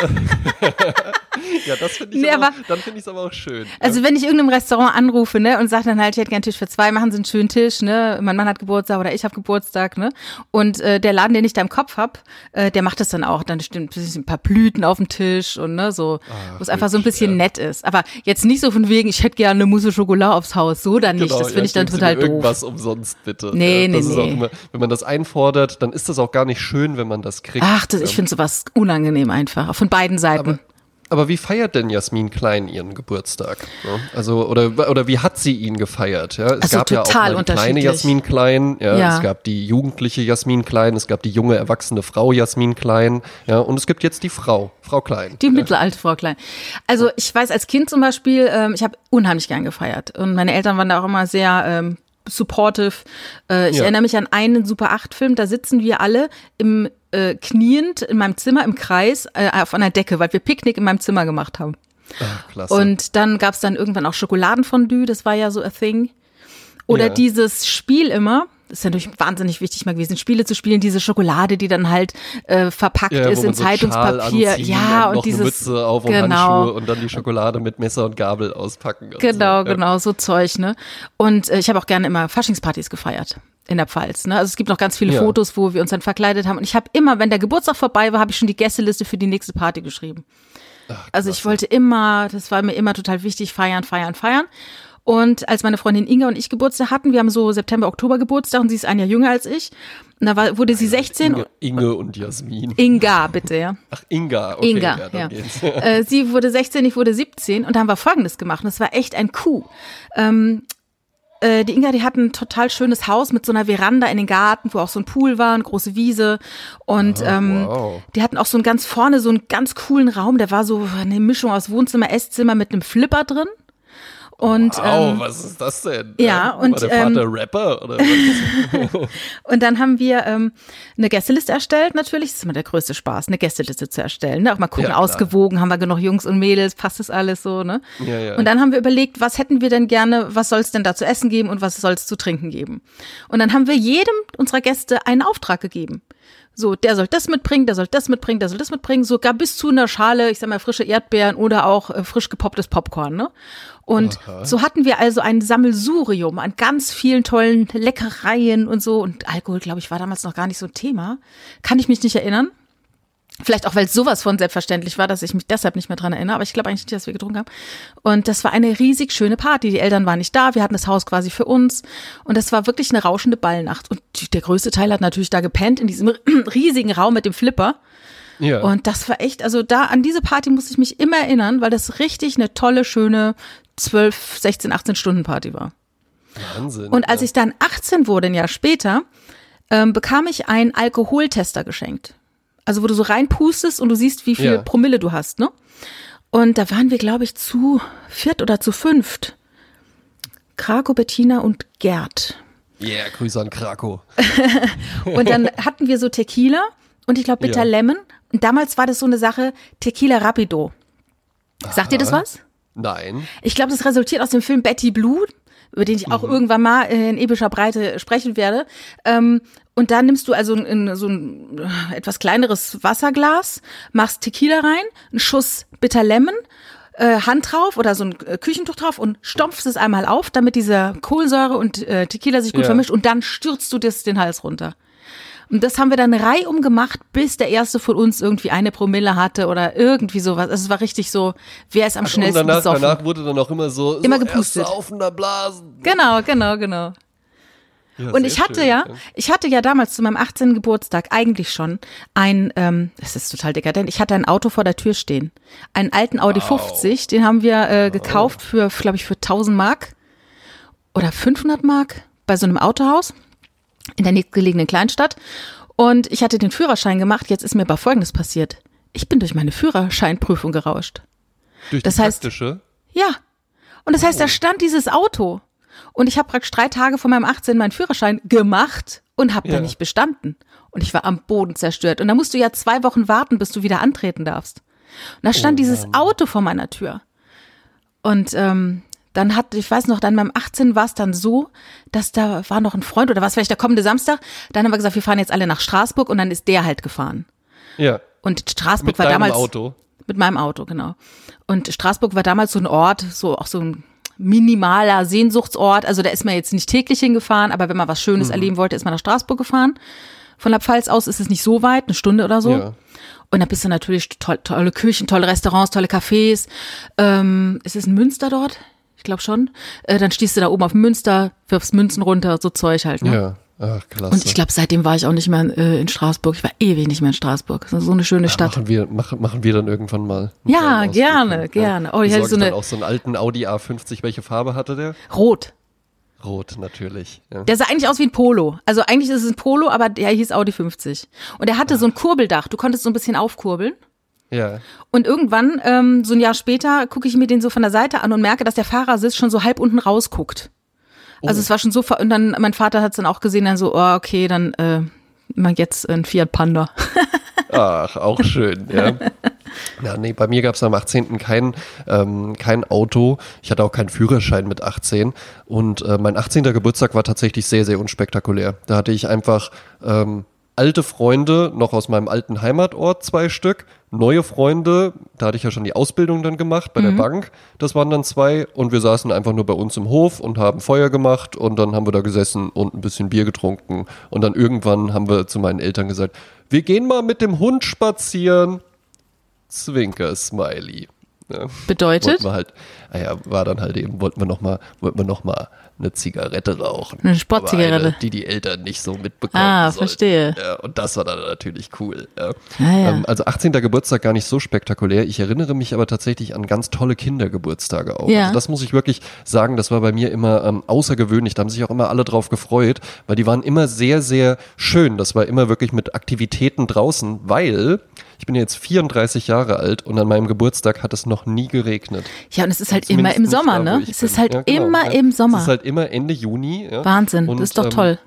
Ja, das finde ich Nee, aber, aber- auch, dann finde ich es aber auch schön. Also wenn ich irgendeinem Restaurant anrufe, ne, und sage dann halt, ich hätte gern einen Tisch für zwei, machen Sie einen schönen Tisch, ne, mein Mann hat Geburtstag oder ich habe Geburtstag, ne, und äh, der Laden, den ich da im Kopf hab, äh, der macht das dann auch, dann stimmt ein paar Blüten auf dem Tisch und ne, so, wo es einfach so ein bisschen ja. nett ist. Aber jetzt nicht so von wegen, ich hätte gerne eine Mousse Schokolade aufs Haus, so dann nicht, Genau, das finde ja, ich dann total doof. Irgendwas umsonst bitte. Nee, ja, nee, nee. immer, wenn man das einfordert, dann ist das auch gar nicht schön, wenn man das kriegt. Ach, das, ich Ähm, finde sowas unangenehm einfach, von beiden Seiten. Aber Aber wie feiert denn Jasmin Klein ihren Geburtstag? Ne? Also, oder, oder wie hat sie ihn gefeiert? Ja, es Also gab ja auch mal die kleine. Jasmin Klein, ja, Ja. es gab die jugendliche Jasmin Klein, es gab die junge erwachsene Frau Jasmin Klein, ja, und es gibt jetzt die Frau, Frau Klein. Die mittelalte Frau Klein. Also ich weiß als Kind zum Beispiel, ähm, ich habe unheimlich gern gefeiert. Und meine Eltern waren da auch immer sehr ähm, supportive. Äh, ich Ja. erinnere mich an einen Super 8-Film, da sitzen wir alle im äh, kniend in meinem Zimmer im Kreis äh, auf einer Decke, weil wir Picknick in meinem Zimmer gemacht haben. Ach, klasse. Und dann gab's dann irgendwann auch Schokoladenfondue, das war ja so a thing. Oder Ja. dieses Spiel immer, das ist natürlich wahnsinnig wichtig mal gewesen, Spiele zu spielen, diese Schokolade, die dann halt äh, verpackt ja, ist in so Zeitungspapier. anziehen Ja, und, und, dieses Mütze auf und genau. Handschuhe und dann die Schokolade mit Messer und Gabel auspacken. und Genau, so. Ja. genau, so Zeug, ne? Und äh, ich habe auch gerne immer Faschingspartys gefeiert in der Pfalz, ne? Also es gibt noch ganz viele Ja. Fotos, wo wir uns dann verkleidet haben und ich habe immer, wenn der Geburtstag vorbei war, habe ich schon die Gästeliste für die nächste Party geschrieben. also ich wollte immer, das war mir immer total wichtig, feiern, feiern, feiern. Und als meine Freundin Inga und ich Geburtstag hatten, wir haben so September, Oktober Geburtstag und sie ist ein Jahr jünger als ich. Und da war, wurde sie 16. Inge, Inge und Jasmin. Inga, bitte, ja. Ach, Inga. Okay, Inga, ja, ja. Äh, sie wurde 16, ich wurde 17 und da haben wir Folgendes gemacht. Und das war echt ein Coup. Ähm, äh, die Inga, die hat ein total schönes Haus mit so einer Veranda in den Garten, wo auch so ein Pool war, eine große Wiese. Und ähm, Ah, wow. die hatten auch so einen ganz vorne, so einen ganz coolen Raum. Der war so eine Mischung aus Wohnzimmer, Esszimmer mit einem Flipper drin. Und Wow, ähm, was ist das denn? ja, Ähm, und, War der Vater ähm, Rapper? Oder was? Und dann haben wir ähm, eine Gästeliste erstellt, natürlich. Das ist immer der größte Spaß, eine Gästeliste zu erstellen. Ne? Auch mal gucken, Ja, ausgewogen, haben wir genug Jungs und Mädels, passt das alles so, ne? Ja, ja. Und dann haben wir überlegt, was hätten wir denn gerne, was soll es denn da zu essen geben und was soll es zu trinken geben? Und dann haben wir jedem unserer Gäste einen Auftrag gegeben. So, der soll das mitbringen, der soll das mitbringen, der soll das mitbringen, sogar bis zu einer Schale, ich sag mal, frische Erdbeeren oder auch äh, frisch gepopptes Popcorn, ne? Und so hatten wir also ein Sammelsurium an ganz vielen tollen Leckereien und so. Und Alkohol, glaube ich, war damals noch gar nicht so ein Thema. Kann ich mich nicht erinnern. Vielleicht auch, weil es sowas von selbstverständlich war, dass ich mich deshalb nicht mehr dran erinnere. Aber ich glaube eigentlich nicht, dass wir getrunken haben. Und das war eine riesig schöne Party. Die Eltern waren nicht da. Wir hatten das Haus quasi für uns. Und das war wirklich eine rauschende Ballnacht. Und der größte Teil hat natürlich da gepennt in diesem riesigen Raum mit dem Flipper. ja. Und das war echt, also da an diese Party muss ich mich immer erinnern, weil das richtig eine tolle, schöne 12, 16, 18 Stunden Party war. Wahnsinn. Und als ja. ich dann 18 wurde, ein Jahr später, ähm, bekam ich einen Alkoholtester geschenkt. Also wo du so reinpustest und du siehst, wie viel Ja. Promille du hast, ne? Und da waren wir, glaube ich, zu viert oder zu fünft. Krako, Bettina und Gerd. Yeah, Grüße an Krakow. Und dann hatten wir so Tequila und ich glaube Bitter Ja. Lemon. Und damals war das so eine Sache, Tequila Rapido. Sagt dir das was? Nein. Ich glaube, das resultiert aus dem Film Betty Blue, über den ich auch irgendwann mal äh, in epischer Breite sprechen werde. Ähm, und da nimmst du also in so ein äh, etwas kleineres Wasserglas, machst Tequila rein, einen Schuss Bitter Lemon, äh, Hand drauf oder so ein Küchentuch drauf und stopfst es einmal auf, damit diese Kohlensäure und äh, Tequila sich gut Ja. vermischt und dann stürzt du das den Hals runter. Und das haben wir dann reihum gemacht, bis der erste von uns irgendwie eine Promille hatte oder irgendwie sowas. Also es war richtig so, wer ist am Und schnellsten danach, besoffen. danach wurde dann auch immer so, Immer so gepustet. Dann blasen. Genau, genau, genau. Ja, Und ich hatte schön, ja, ich hatte ja damals zu meinem 18. Geburtstag eigentlich schon ein, ähm, das ist total dekadent, ich hatte ein Auto vor der Tür stehen. Einen alten Audi 50, den haben wir äh, gekauft für, glaube ich, für 1000 Mark oder 500 Mark bei so einem Autohaus in der nächstgelegenen Kleinstadt. Und ich hatte den Führerschein gemacht. Jetzt ist mir aber Folgendes passiert. Ich bin durch meine Führerscheinprüfung gerauscht. Durch das die heißt- praktische. Ja. Und das heißt, da stand dieses Auto. Und ich habe praktisch drei Tage vor meinem 18 meinen Führerschein gemacht und habe Ja. da nicht bestanden. Und ich war am Boden zerstört. Und da musst du ja zwei Wochen warten, bis du wieder antreten darfst. Und da stand dieses Auto vor meiner Tür. Und ähm, dann hat, ich weiß noch, dann beim 18 war es dann so, dass da war noch ein Freund oder was vielleicht der kommende Samstag. Dann haben wir gesagt, wir fahren jetzt alle nach Straßburg und dann ist der halt gefahren. Ja. Und Straßburg Mit war damals Auto. mit meinem Auto, genau. Und Straßburg war damals so ein Ort, so auch so ein minimaler Sehnsuchtsort. Also da ist man jetzt nicht täglich hingefahren, aber wenn man was Mhm. Schönes erleben wollte, ist man nach Straßburg gefahren. Von der Pfalz aus ist es nicht so weit, eine Stunde oder so. Ja. Und da bist du natürlich toll, tolle Küchen, tolle Restaurants, tolle Cafés. Ähm, ist es ein Münster dort? Ich glaube schon. Äh, dann stehst du da oben auf Münster, wirfst Münzen runter, so Zeug halt. Ne? Ja. Ach, klasse. Und ich glaube, seitdem war ich auch nicht mehr äh, in Straßburg. Ich war ewig nicht mehr in Straßburg. Das ist so eine schöne Ja, Stadt. Machen wir, machen, machen wir dann irgendwann mal. Ja, gerne, hin. gerne. Oh, ich hatte so dann eine- auch so einen alten Audi A50. Welche Farbe hatte der? Rot. Rot, natürlich. Ja. Der sah eigentlich aus wie ein Polo. Also eigentlich ist es ein Polo, aber der hieß Audi 50. Und der hatte so ein Kurbeldach. Du konntest so ein bisschen aufkurbeln. Ja. Und irgendwann, ähm, so ein Jahr später, gucke ich mir den so von der Seite an und merke, dass der Fahrersitz schon so halb unten rausguckt. Also es war schon so, und dann, mein Vater hat es dann auch gesehen, dann so, oh, okay, dann äh, mal jetzt ein Fiat Panda. Ach, auch schön, ja. Ja, nee, bei mir gab es am 18. kein, ähm, kein Auto. Ich hatte auch keinen Führerschein mit 18. Und äh, mein 18. Geburtstag war tatsächlich sehr, sehr unspektakulär. Da hatte ich einfach ähm, alte Freunde, noch aus meinem alten Heimatort, zwei Stück. Neue Freunde, da hatte ich ja schon die Ausbildung dann gemacht bei der Bank. Das waren dann zwei. Und wir saßen einfach nur bei uns im Hof und haben Feuer gemacht. Und dann haben wir da gesessen und ein bisschen Bier getrunken. Und dann irgendwann haben wir zu meinen Eltern gesagt, wir gehen mal mit dem Hund spazieren. Zwinker, Smiley. Ja, Bedeutet? wollten wir halt, naja, war dann halt eben, wollten wir nochmal, wollten wir noch mal eine Zigarette rauchen. Eine Sportzigarette. Eine, die die Eltern nicht so mitbekommen Ah, sollten. verstehe. Ja, und das war dann natürlich cool. Ja. Ah, ja. Ähm, also 18. Geburtstag gar nicht so spektakulär. Ich erinnere mich aber tatsächlich an ganz tolle Kindergeburtstage auch. Ja. Also das muss ich wirklich sagen, das war bei mir immer ähm, außergewöhnlich. Da haben sich auch immer alle drauf gefreut, weil die waren immer sehr, sehr schön. Das war immer wirklich mit Aktivitäten draußen, weil ich bin jetzt 34 Jahre alt und an meinem Geburtstag hat es noch nie geregnet. Ja, und es ist halt immer im Sommer, da, ne? Es ist halt Ja, genau. immer Ja. im Sommer. Es ist halt immer Ende Juni. Ja. Wahnsinn, Und, das ist doch ähm, toll.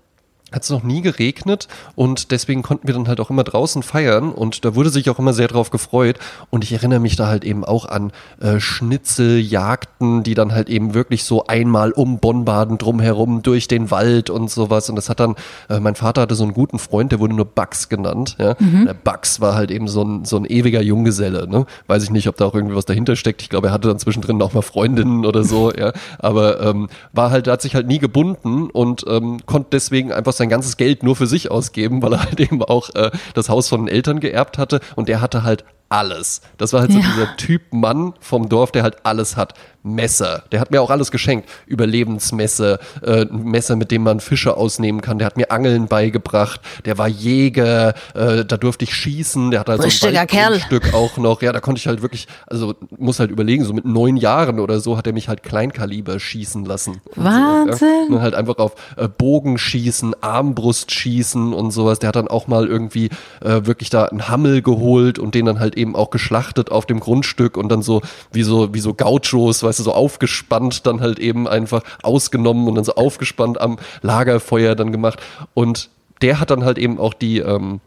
Hat es noch nie geregnet und deswegen konnten wir dann halt auch immer draußen feiern und da wurde sich auch immer sehr drauf gefreut und ich erinnere mich da halt eben auch an äh, Schnitzeljagden, die dann halt eben wirklich so einmal um Bonn-Baden drumherum durch den Wald und sowas und das hat dann, äh, mein Vater hatte so einen guten Freund, der wurde nur Bugs genannt, ja. Der Bugs war halt eben so ein, so ein ewiger Junggeselle, ne. Weiß ich nicht, ob da auch irgendwie was dahinter steckt. Ich glaube, er hatte dann zwischendrin auch mal Freundinnen oder so, ja. Aber ähm, war halt, hat sich halt nie gebunden und ähm, konnte deswegen einfach sein ganzes Geld nur für sich ausgeben, weil er halt eben auch äh, das Haus von den Eltern geerbt hatte. Und der hatte halt alles. Das war halt so Ja. dieser Typ Mann vom Dorf, der halt alles hat. Messer. Der hat mir auch alles geschenkt. Überlebensmesser, äh, Messer, mit dem man Fische ausnehmen kann. Der hat mir Angeln beigebracht. Der war Jäger. Äh, da durfte ich schießen. Der hat halt so ein. Waldgrundstück auch noch. Ja, da konnte ich halt wirklich, also muss halt überlegen, so mit neun Jahren oder so hat er mich halt Kleinkaliber schießen lassen. Wahnsinn. So, ja. Und halt einfach auf äh, Bogenschießen, Armbrustschießen und sowas. Der hat dann auch mal irgendwie äh, wirklich da einen Hammel geholt und den dann halt eben auch geschlachtet auf dem Grundstück und dann so wie so wie so Gauchos, weißt du, so aufgespannt dann halt eben einfach ausgenommen und dann so aufgespannt am Lagerfeuer dann gemacht. Und der hat dann halt eben auch die ähm,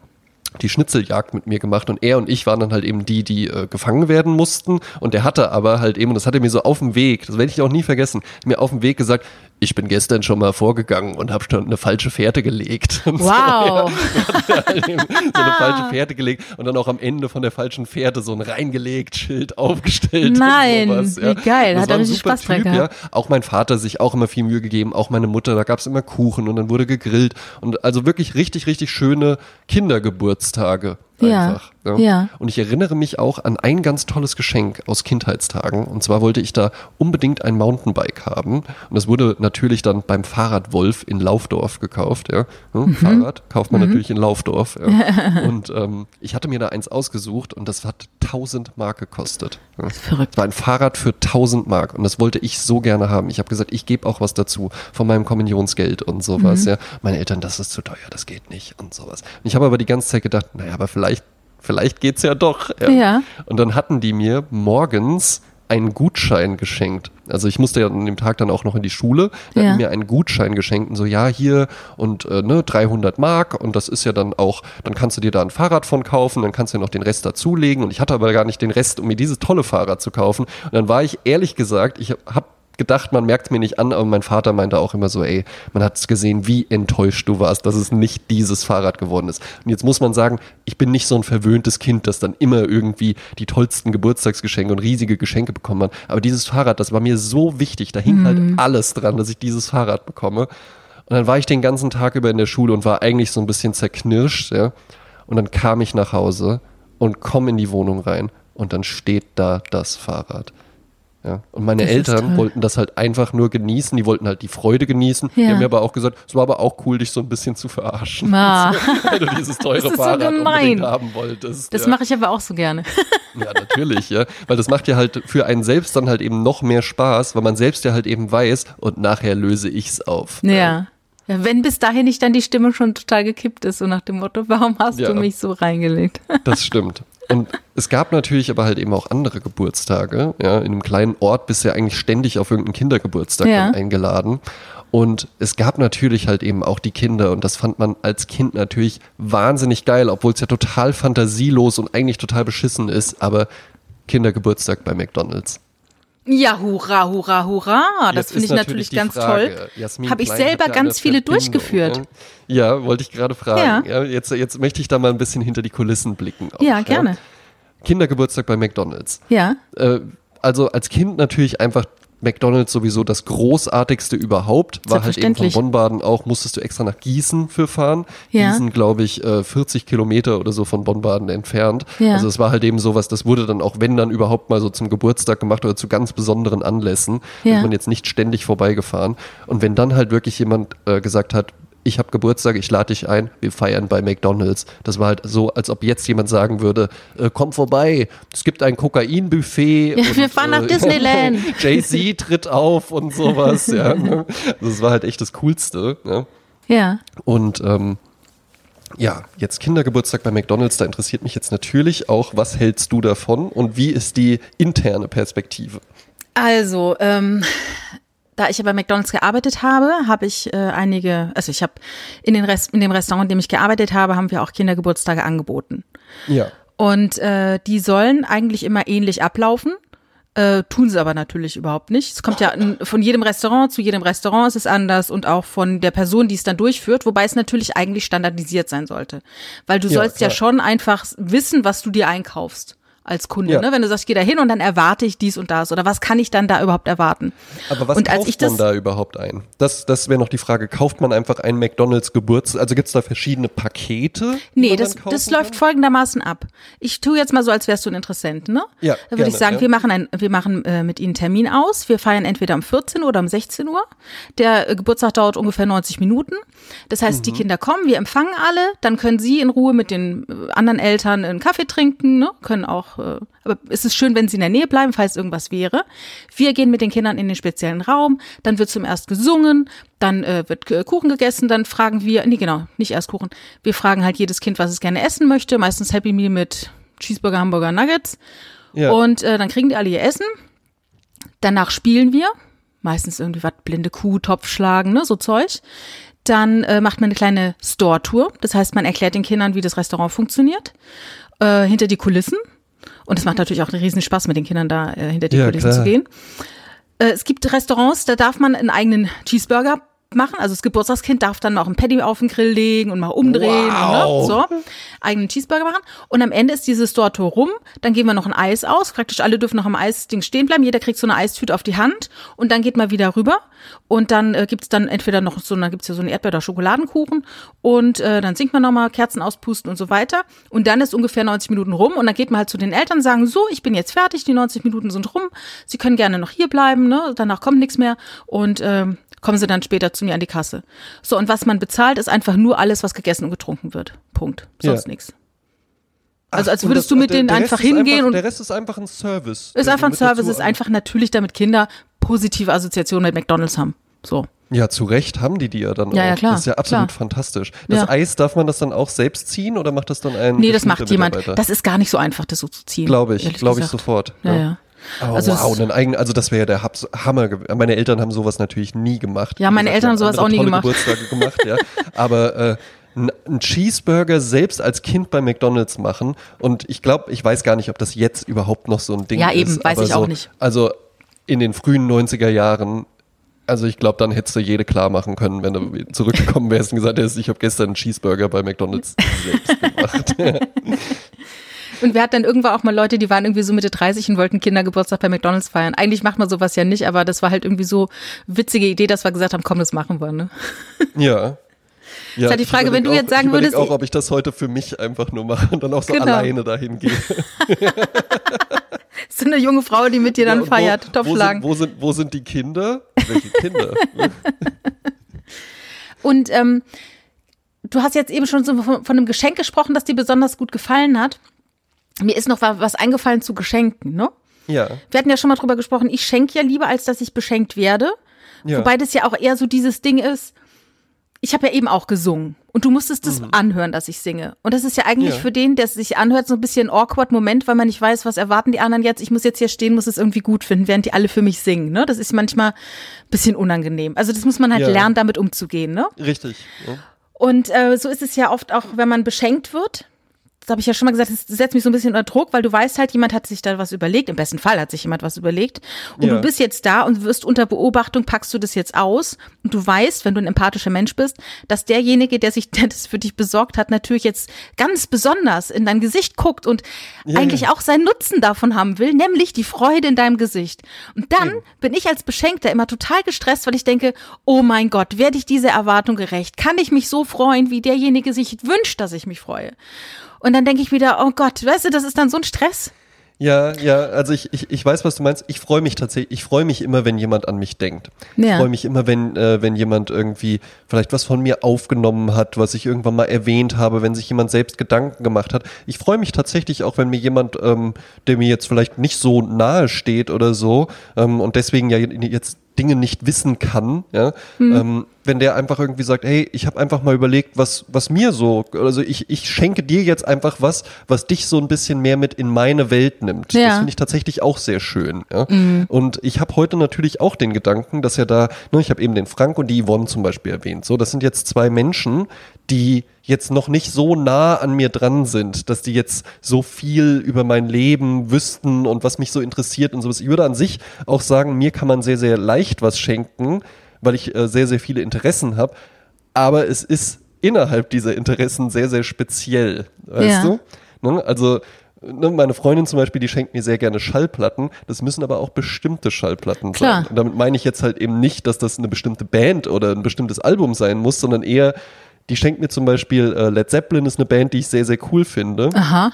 die Schnitzeljagd mit mir gemacht und er und ich waren dann halt eben die, die äh, gefangen werden mussten. Und der hatte aber halt eben, und das hat er mir so auf dem Weg, das werde ich auch nie vergessen, mir auf dem Weg gesagt, ich bin gestern schon mal vorgegangen und habe schon eine falsche Fährte gelegt. Und so, Wow. ja, halt eben so eine falsche Fährte gelegt und dann auch am Ende von der falschen Fährte so ein reingelegt Schild aufgestellt. Nein, sowas, ja. wie geil, Das hat er richtig Spaß dran gehabt. Ja. Auch mein Vater sich auch immer viel Mühe gegeben, auch meine Mutter, da gab es immer Kuchen und dann wurde gegrillt und also wirklich richtig, richtig schöne Kindergeburtstage Ja, einfach. ja. Und ich erinnere mich auch an ein ganz tolles Geschenk aus Kindheitstagen und zwar wollte ich da unbedingt ein Mountainbike haben und das wurde natürlich dann beim Fahrradwolf in Laufdorf gekauft, ja. Hm, Mhm. Fahrrad kauft man natürlich in Laufdorf, ja. Und ähm, ich hatte mir da eins ausgesucht und das hat 1000 Mark gekostet. Ja. Verrückt. Es war ein Fahrrad für 1000 Mark und das wollte ich so gerne haben. Ich habe gesagt, ich gebe auch was dazu von meinem Kommunionsgeld und sowas. Mhm. Ja. Meine Eltern, das ist zu teuer, das geht nicht und sowas. Und ich habe aber die ganze Zeit gedacht, naja, aber vielleicht, vielleicht geht's ja doch. Ja. Und dann hatten die mir morgens einen Gutschein geschenkt. Also ich musste ja an dem Tag dann auch noch in die Schule. Die Ja. mir einen Gutschein geschenkt und so, ja, hier und äh, ne, 300 Mark und das ist ja dann auch, dann kannst du dir da ein Fahrrad von kaufen, dann kannst du ja noch den Rest dazulegen und ich hatte aber gar nicht den Rest, um mir dieses tolle Fahrrad zu kaufen. Und dann war ich ehrlich gesagt, ich habe gedacht, man merkt mir nicht an, aber mein Vater meinte auch immer so, ey, man hat gesehen, wie enttäuscht du warst, dass es nicht dieses Fahrrad geworden ist. Und jetzt muss man sagen, ich bin nicht so ein verwöhntes Kind, das dann immer irgendwie die tollsten Geburtstagsgeschenke und riesige Geschenke bekommen hat. Aber dieses Fahrrad, das war mir so wichtig, da hing halt alles dran, dass ich dieses Fahrrad bekomme. Und dann war ich den ganzen Tag über in der Schule und war eigentlich so ein bisschen zerknirscht, ja. Und dann kam ich nach Hause und komm in die Wohnung rein und dann steht da das Fahrrad. Ja. Und meine Das Eltern wollten das halt einfach nur genießen, die wollten halt die Freude genießen. Die Ja. haben mir aber auch gesagt, es war aber auch cool, dich so ein bisschen zu verarschen. Ah. Weil du dieses teure so Fahrrad gemein. unbedingt haben wolltest. Das ja. mache ich aber auch so gerne. Ja, natürlich, ja. Weil das macht ja halt für einen selbst dann halt eben noch mehr Spaß, weil man selbst ja halt eben weiß, und nachher löse ich's auf. Ja. ja. Wenn bis dahin nicht dann die Stimmung schon total gekippt ist, so nach dem Motto, warum hast Ja. du mich so reingelegt? Das stimmt. Und es gab natürlich aber halt eben auch andere Geburtstage. Ja, in einem kleinen Ort bist du ja eigentlich ständig auf irgendeinen Kindergeburtstag Ja. eingeladen. Und es gab natürlich halt eben auch die Kinder und das fand man als Kind natürlich wahnsinnig geil, obwohl es ja total fantasielos und eigentlich total beschissen ist, aber Kindergeburtstag bei McDonalds. Ja, hurra, hurra, hurra. Das finde ich natürlich ganz Frage, toll. Jasmin Habe ich Klein selber ja ganz viele Verbindung, durchgeführt. Ja, Ja, wollte ich gerade fragen. Ja. Ja. jetzt, jetzt möchte ich da mal ein bisschen hinter die Kulissen blicken. auch, Ja, gerne. Kindergeburtstag bei McDonalds. Ja. Äh, also als Kind natürlich einfach McDonalds sowieso das großartigste überhaupt. War halt eben von. Bonn-Baden auch, musstest du extra nach Gießen für fahren. Ja. Gießen, glaube ich, äh, 40 Kilometer oder so von Bonn-Baden entfernt. Ja. Also es war halt eben sowas, das wurde dann auch, wenn dann überhaupt mal so zum Geburtstag gemacht oder zu ganz besonderen Anlässen. Ja. ist man jetzt nicht ständig vorbeigefahren. Und wenn dann halt wirklich jemand äh, gesagt hat, ich habe Geburtstag, ich lade dich ein, wir feiern bei McDonalds. Das war halt so, als ob jetzt jemand sagen würde, äh, komm vorbei, es gibt ein Kokainbuffet. Ja, wir fahren nach Disneyland. Jay-Z tritt auf und sowas. ja, ne? Das war halt echt das Coolste. Ne? Ja. Und ähm, ja, jetzt Kindergeburtstag bei McDonalds, da interessiert mich jetzt natürlich auch, was hältst du davon und wie ist die interne Perspektive? Also, ähm, da ich ja bei McDonalds gearbeitet habe, habe ich äh, einige, also ich habe in, den Rest, in dem Restaurant, in dem ich gearbeitet habe, haben wir auch Kindergeburtstage angeboten. Ja. Und äh, die sollen eigentlich immer ähnlich ablaufen. Äh, tun sie aber natürlich überhaupt nicht. Es kommt ja von jedem Restaurant zu jedem Restaurant ist es anders und auch von der Person, die es dann durchführt, wobei es natürlich eigentlich standardisiert sein sollte. Weil du Ja, sollst ja klar. schon einfach wissen, was du dir einkaufst als Kunde. Ja. Ne? Wenn du sagst, ich gehe da hin und dann erwarte ich dies und das oder was kann ich dann da überhaupt erwarten? Aber was und kauft man da überhaupt ein? Das, das wäre noch die Frage. Kauft man einfach ein McDonalds Geburtstag? Also gibt es da verschiedene Pakete? Nee, das, das läuft kann? folgendermaßen ab. Ich tue jetzt mal so, als wärst du ein Interessent, ne? Ja, Da würde ich sagen, ja. wir machen ein, wir machen äh, mit Ihnen einen Termin aus. Wir feiern entweder um 14 Uhr oder um 16 Uhr. Der äh, Geburtstag dauert ungefähr 90 Minuten. Das heißt, Mhm. die Kinder kommen, wir empfangen alle, dann können Sie in Ruhe mit den äh, anderen Eltern einen Kaffee trinken, ne? Können auch, äh, aber es ist schön, wenn Sie in der Nähe bleiben, falls irgendwas wäre. Wir gehen mit den Kindern in den speziellen Raum, dann wird zum erst gesungen, dann äh, wird Kuchen gegessen, dann fragen wir, nee genau, nicht erst Kuchen, wir fragen halt jedes Kind, was es gerne essen möchte, meistens Happy Meal mit Cheeseburger, Hamburger, Nuggets Ja. und äh, dann kriegen die alle ihr Essen, danach spielen wir, meistens irgendwie was, blinde Kuh, Topf schlagen, ne, so Zeug. Dann äh, macht man eine kleine Store-Tour, das heißt, man erklärt den Kindern, wie das Restaurant funktioniert, äh, hinter die Kulissen und es macht natürlich auch einen riesen Spaß mit den Kindern da äh, hinter die Ja, Kulissen klar. zu gehen. Äh, es gibt Restaurants, da darf man einen eigenen Cheeseburger machen. Also das Geburtstagskind darf dann auch ein Patty auf den Grill legen und mal umdrehen. Wow. Und, ne, so, eigenen Cheeseburger machen. Und am Ende ist dieses Store-Tour rum. Dann geben wir noch ein Eis aus. Praktisch alle dürfen noch am Eisding stehen bleiben. Jeder kriegt so eine Eistüte auf die Hand. Und dann geht man wieder rüber. Und dann äh, gibt's dann entweder noch so, dann gibt's ja so einen Erdbeer- oder Schokoladenkuchen. Und äh, dann singt man nochmal Kerzen auspusten und so weiter. Und dann ist ungefähr 90 Minuten rum. Und dann geht man halt zu den Eltern und sagen, so, ich bin jetzt fertig, die 90 Minuten sind rum. Sie können gerne noch hier bleiben, ne? Danach kommt nichts mehr. Und ähm, kommen sie dann später zu mir an die Kasse. So, und was man bezahlt, ist einfach nur alles, was gegessen und getrunken wird. Punkt. Sonst Ja. nichts. Also als würdest das- du mit der- denen der einfach hingehen einfach, und Der Rest ist einfach ein Service. ist einfach ein Service, ist einfach natürlich, damit Kinder positive Assoziationen mit McDonalds haben. So. Ja, zu Recht haben die die ja dann Ja, auch. ja, klar, Das ist ja absolut klar. fantastisch. Das Ja. Eis, darf man das dann auch selbst ziehen oder macht das dann ein Nee, das macht jemand. Das ist gar nicht so einfach, das so zu ziehen. Glaube ich, glaube ich sofort. Ja, ja. Oh, Also wow, das- einen eigenen, also das wäre ja der Habs- Hammer. Meine Eltern haben sowas natürlich nie gemacht. Ja, meine Eltern haben sowas auch nie tolle gemacht. Geburtstage gemacht, ja. Aber äh, ein ein Cheeseburger selbst als Kind bei McDonalds machen und ich glaube, ich weiß gar nicht, ob das jetzt überhaupt noch so ein Ding Ja, ist. eben, weiß aber ich so, auch nicht. Also in den frühen 90er Jahren also ich glaube, dann hättest du jede klar machen können, wenn du zurückgekommen wärst und gesagt hättest, ich habe gestern einen Cheeseburger bei McDonalds selbst gemacht. Und wir hatten dann irgendwann auch mal Leute, die waren irgendwie so Mitte 30 und wollten Kindergeburtstag bei McDonalds feiern. Eigentlich macht man sowas ja nicht, aber das war halt irgendwie so witzige Idee, dass wir gesagt haben, komm, das machen wir. Ne? Ja. Ja, halt die ich Frage, wenn du jetzt auch, sagen ich würdest, auch, ob ich das heute für mich einfach nur mache und dann auch so Genau. alleine dahin gehe. So, eine junge Frau, die mit dir dann Ja, feiert, wo, wo, sind, wo, sind, wo sind die Kinder? Welche Kinder? Und ähm, du hast jetzt eben schon so von, von einem Geschenk gesprochen, das dir besonders gut gefallen hat. Mir ist noch wa- was eingefallen zu Geschenken, ne? ja. Wir hatten ja schon mal drüber gesprochen, ich schenke ja lieber, als dass ich beschenkt werde. Ja. Wobei das ja auch eher so dieses Ding ist, ich habe ja eben auch gesungen und du musstest es anhören, dass ich singe. Und das ist ja eigentlich Mhm. Ja. für den, der es sich anhört, so ein bisschen ein awkward Moment, weil man nicht weiß, was erwarten die anderen jetzt. Ich muss jetzt hier stehen, muss es irgendwie gut finden, während die alle für mich singen. Ne? Das ist manchmal ein bisschen unangenehm. Also das muss man halt Ja. lernen, damit umzugehen. Ne? Richtig. Ja. Und äh, so ist es ja oft auch, wenn man beschenkt wird. Das habe ich ja schon mal gesagt, das setzt mich so ein bisschen unter Druck, weil du weißt halt, jemand hat sich da was überlegt. Im besten Fall hat sich jemand was überlegt. Und Ja. du bist jetzt da und wirst unter Beobachtung, packst du das jetzt aus. Und du weißt, wenn du ein empathischer Mensch bist, dass derjenige, der sich der das für dich besorgt hat, natürlich jetzt ganz besonders in dein Gesicht guckt und Ja, eigentlich ja. auch seinen Nutzen davon haben will, nämlich die Freude in deinem Gesicht. Und dann bin ich als Beschenkter immer total gestresst, weil ich denke, oh mein Gott, werde ich dieser Erwartung gerecht? Kann ich mich so freuen, wie derjenige sich wünscht, dass ich mich freue? Und dann denke ich wieder, oh Gott, weißt du, das ist dann so ein Stress. Ja, ja, also ich, ich, ich weiß, was du meinst. Ich freue mich tatsächlich, ich freue mich immer, wenn jemand an mich denkt. Ich Ja. freue mich immer, wenn, äh, wenn jemand irgendwie vielleicht was von mir aufgenommen hat, was ich irgendwann mal erwähnt habe, wenn sich jemand selbst Gedanken gemacht hat. Ich freue mich tatsächlich auch, wenn mir jemand, ähm, der mir jetzt vielleicht nicht so nahe steht oder so ähm, und deswegen ja jetzt Dinge nicht wissen kann, ja, ähm, wenn der einfach irgendwie sagt, hey, ich habe einfach mal überlegt, was, was mir so, also ich, ich schenke dir jetzt einfach was, was dich so ein bisschen mehr mit in meine Welt nimmt. Ja. Das finde ich tatsächlich auch sehr schön. Ja? Und ich habe heute natürlich auch den Gedanken, dass ja da, ne, ich habe eben den Frank und die Yvonne zum Beispiel erwähnt. So, das sind jetzt zwei Menschen, die jetzt noch nicht so nah an mir dran sind, dass die jetzt so viel über mein Leben wüssten und was mich so interessiert und sowas. Ich würde an sich auch sagen, mir kann man sehr, sehr leicht was schenken, weil ich äh, sehr, sehr viele Interessen habe. Aber es ist innerhalb dieser Interessen sehr, sehr speziell. Weißt Ja. du? Ne? Also, ne, meine Freundin zum Beispiel, die schenkt mir sehr gerne Schallplatten. Das müssen aber auch bestimmte Schallplatten Klar. sein. Und damit meine ich jetzt halt eben nicht, dass das eine bestimmte Band oder ein bestimmtes Album sein muss, sondern eher, die schenkt mir zum Beispiel äh, Led Zeppelin ist eine Band, die ich sehr, sehr cool finde. Aha.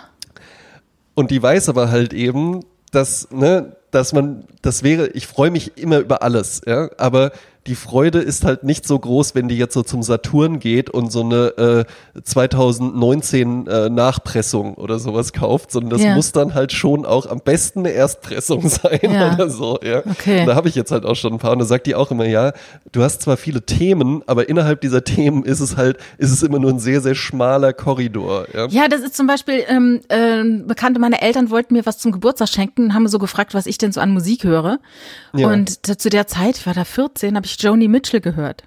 Und die weiß aber halt eben, dass, ne, dass man, das wäre, ich freue mich immer über alles, ja, aber die Freude ist halt nicht so groß, wenn die jetzt so zum Saturn geht und so eine äh, 2019 äh, Nachpressung oder sowas kauft, sondern das Ja. muss dann halt schon auch am besten eine Erstpressung sein Ja. oder so, ja. Okay. Da habe ich jetzt halt auch schon ein paar und da sagt die auch immer, ja, du hast zwar viele Themen, aber innerhalb dieser Themen ist es halt, ist es immer nur ein sehr, sehr schmaler Korridor, ja. Ja, das ist zum Beispiel, ähm, äh, Bekannte meiner Eltern wollten mir was zum Geburtstag schenken und haben so gefragt, was ich denn so an Musik höre. Und zu der Zeit, ich war da 14, habe ich Joni Mitchell gehört.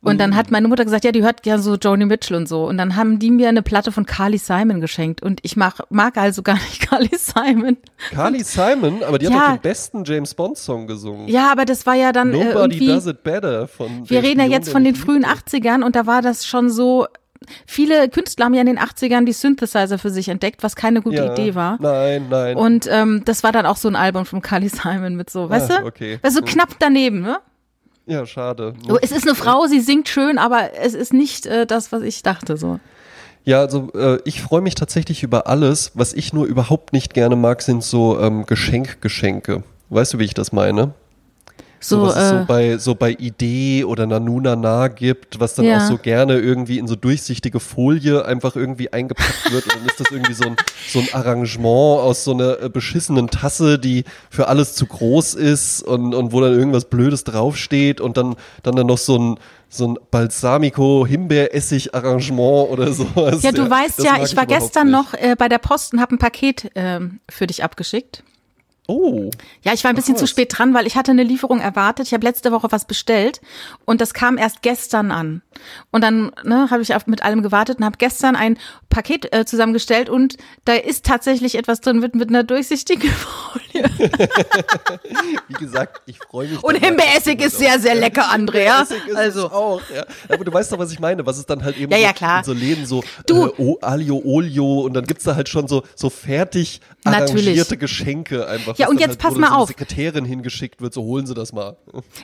Und dann hat meine Mutter gesagt, ja, die hört gern so Joni Mitchell und so. Und dann haben die mir eine Platte von Carly Simon geschenkt. Und ich mag, mag also gar nicht Carly Simon. Carly Simon, aber die hat Ja. doch den besten James Bond Song gesungen. Ja, aber das war ja dann äh, Nobody irgendwie. does it better von Wir reden ja jetzt von den frühen liebte. 80ern und da war das schon so. Viele Künstler haben ja in den 80ern die Synthesizer für sich entdeckt, was keine gute Ja. Idee war. Nein, nein. Und ähm, das war dann auch so ein Album von Carly Simon mit so, weißt Ah, du? okay. Du, knapp daneben, ne? Ja, schade. So, Es ist eine Frau, sie singt schön, aber es ist nicht äh, das, was ich dachte. So. Ja, also äh, ich freue mich tatsächlich über alles. Was ich nur überhaupt nicht gerne mag, sind so ähm, Geschenkgeschenke. Weißt du, wie ich das meine? So, was es äh, so bei so bei Idee oder Nanunana gibt, was dann Ja. auch so gerne irgendwie in so durchsichtige Folie einfach irgendwie eingepackt wird und dann ist das irgendwie so ein so ein Arrangement aus so einer äh, beschissenen Tasse, die für alles zu groß ist und und wo dann irgendwas blödes draufsteht und dann dann dann noch so ein so ein Balsamico Himbeeressig Arrangement oder sowas. ja, du weißt ja, ich war gestern nicht. noch äh, bei der Post und habe ein Paket ähm, für dich abgeschickt. Oh, Ja, ich war ein bisschen Ach, zu spät dran, weil ich hatte eine Lieferung erwartet. Ich habe letzte Woche was bestellt und das kam erst gestern an. Und dann ne, habe ich auf, mit allem gewartet und habe gestern ein Paket äh, zusammengestellt und da ist tatsächlich etwas drin mit, mit einer durchsichtigen Folie. wie gesagt, ich freue mich. Und mal, Himbeeressig ist sehr, sehr lecker, Andrea. Himbeeressig ist Also. auch, ja. Aber du weißt doch, was ich meine, was es dann halt eben Ja, so, ja, klar. so Läden so Du- äh, o, Alio Olio und dann gibt's da halt schon so, so fertig Natürlich. arrangierte Geschenke einfach. Ja, und jetzt halt, pass mal so auf. Sekretärin hingeschickt wird, so holen Sie das mal.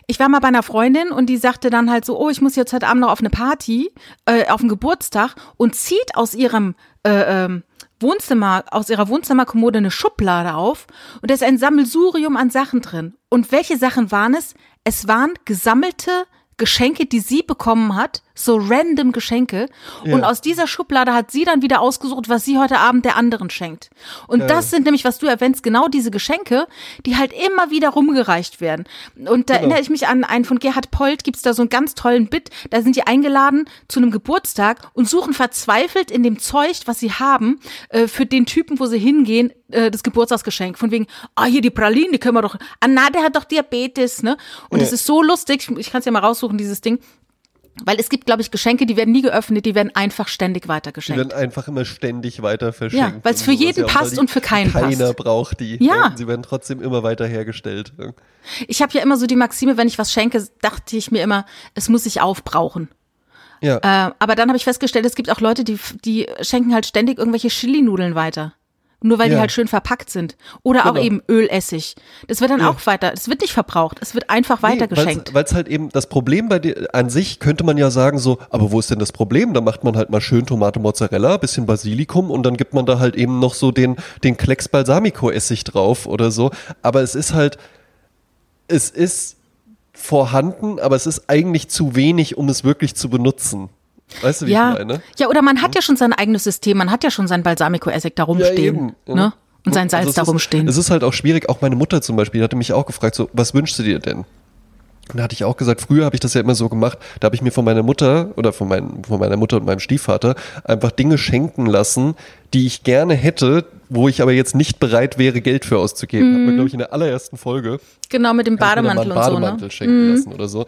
Ich war mal bei einer Freundin und die sagte dann halt so, oh, ich muss jetzt heute Abend noch auf eine Party, äh, auf einen Geburtstag und zieht aus ihrem äh, ähm, Wohnzimmer, aus ihrer Wohnzimmerkommode eine Schublade auf und da ist ein Sammelsurium an Sachen drin. Und welche Sachen waren es? Es waren gesammelte Geschenke, die sie bekommen hat, so random Geschenke. Ja. Und aus dieser Schublade hat sie dann wieder ausgesucht, was sie heute Abend der anderen schenkt. Und Ja. das sind nämlich, was du erwähnst, genau diese Geschenke, die halt immer wieder rumgereicht werden. Und da Genau. erinnere ich mich an einen von Gerhard Polt, gibt's da so einen ganz tollen Bit. Da sind die eingeladen zu einem Geburtstag und suchen verzweifelt in dem Zeug, was sie haben, äh, für den Typen, wo sie hingehen, äh, das Geburtstagsgeschenk. Von wegen, ah, hier die Pralinen, die können wir doch, ah, na, der hat doch Diabetes, ne? Und es Ja. ist so lustig, ich kann es ja mal raussuchen, dieses Ding. Weil es gibt, glaube ich, Geschenke, die werden nie geöffnet, die werden einfach ständig Die weitergeschenkt. werden einfach immer ständig weiter verschenkt. Ja, weil's und für jeden Ja, weil passt die und für keinen Keiner passt. braucht die. Ja. Sie werden trotzdem immer weiter hergestellt. Ich habe ja immer so die Maxime, wenn ich was schenke, dachte ich mir immer, es muss sich aufbrauchen. Ja. Äh, aber dann habe ich festgestellt, es gibt auch Leute, die, die schenken halt ständig irgendwelche Chili-Nudeln weiter. Nur weil die Ja. halt schön verpackt sind. Oder auch Genau. eben Ölessig. Das wird dann Ja. auch weiter, es wird nicht verbraucht, es wird einfach weitergeschenkt. Weil es halt eben das Problem bei dir an sich könnte man ja sagen so, aber wo ist denn das Problem? Da macht man halt mal schön Tomate Mozzarella, bisschen Basilikum und dann gibt man da halt eben noch so den den Klecks Balsamico Essig drauf oder so, aber es ist halt es ist vorhanden, aber es ist eigentlich zu wenig, um es wirklich zu benutzen. Weißt du, wie ja. ich meine? ja, oder man hat ja schon sein eigenes System, man hat ja schon sein Balsamico-Essig da rumstehen. ja. Ne? Und sein Salz Also es da ist- rumstehen. Es ist halt auch schwierig, auch meine Mutter zum Beispiel hatte mich auch gefragt, so, was wünschst du dir denn? Und da hatte ich auch gesagt, früher habe ich das ja immer so gemacht, da habe ich mir von meiner Mutter oder von, mein, von meiner Mutter und meinem Stiefvater einfach Dinge schenken lassen, die ich gerne hätte, wo ich aber jetzt nicht bereit wäre, Geld für auszugeben. Hat man, glaube ich, in der allerersten Folge Genau, mit dem da Bademantel mal einen und Bademantel so, ne? schenken lassen oder so.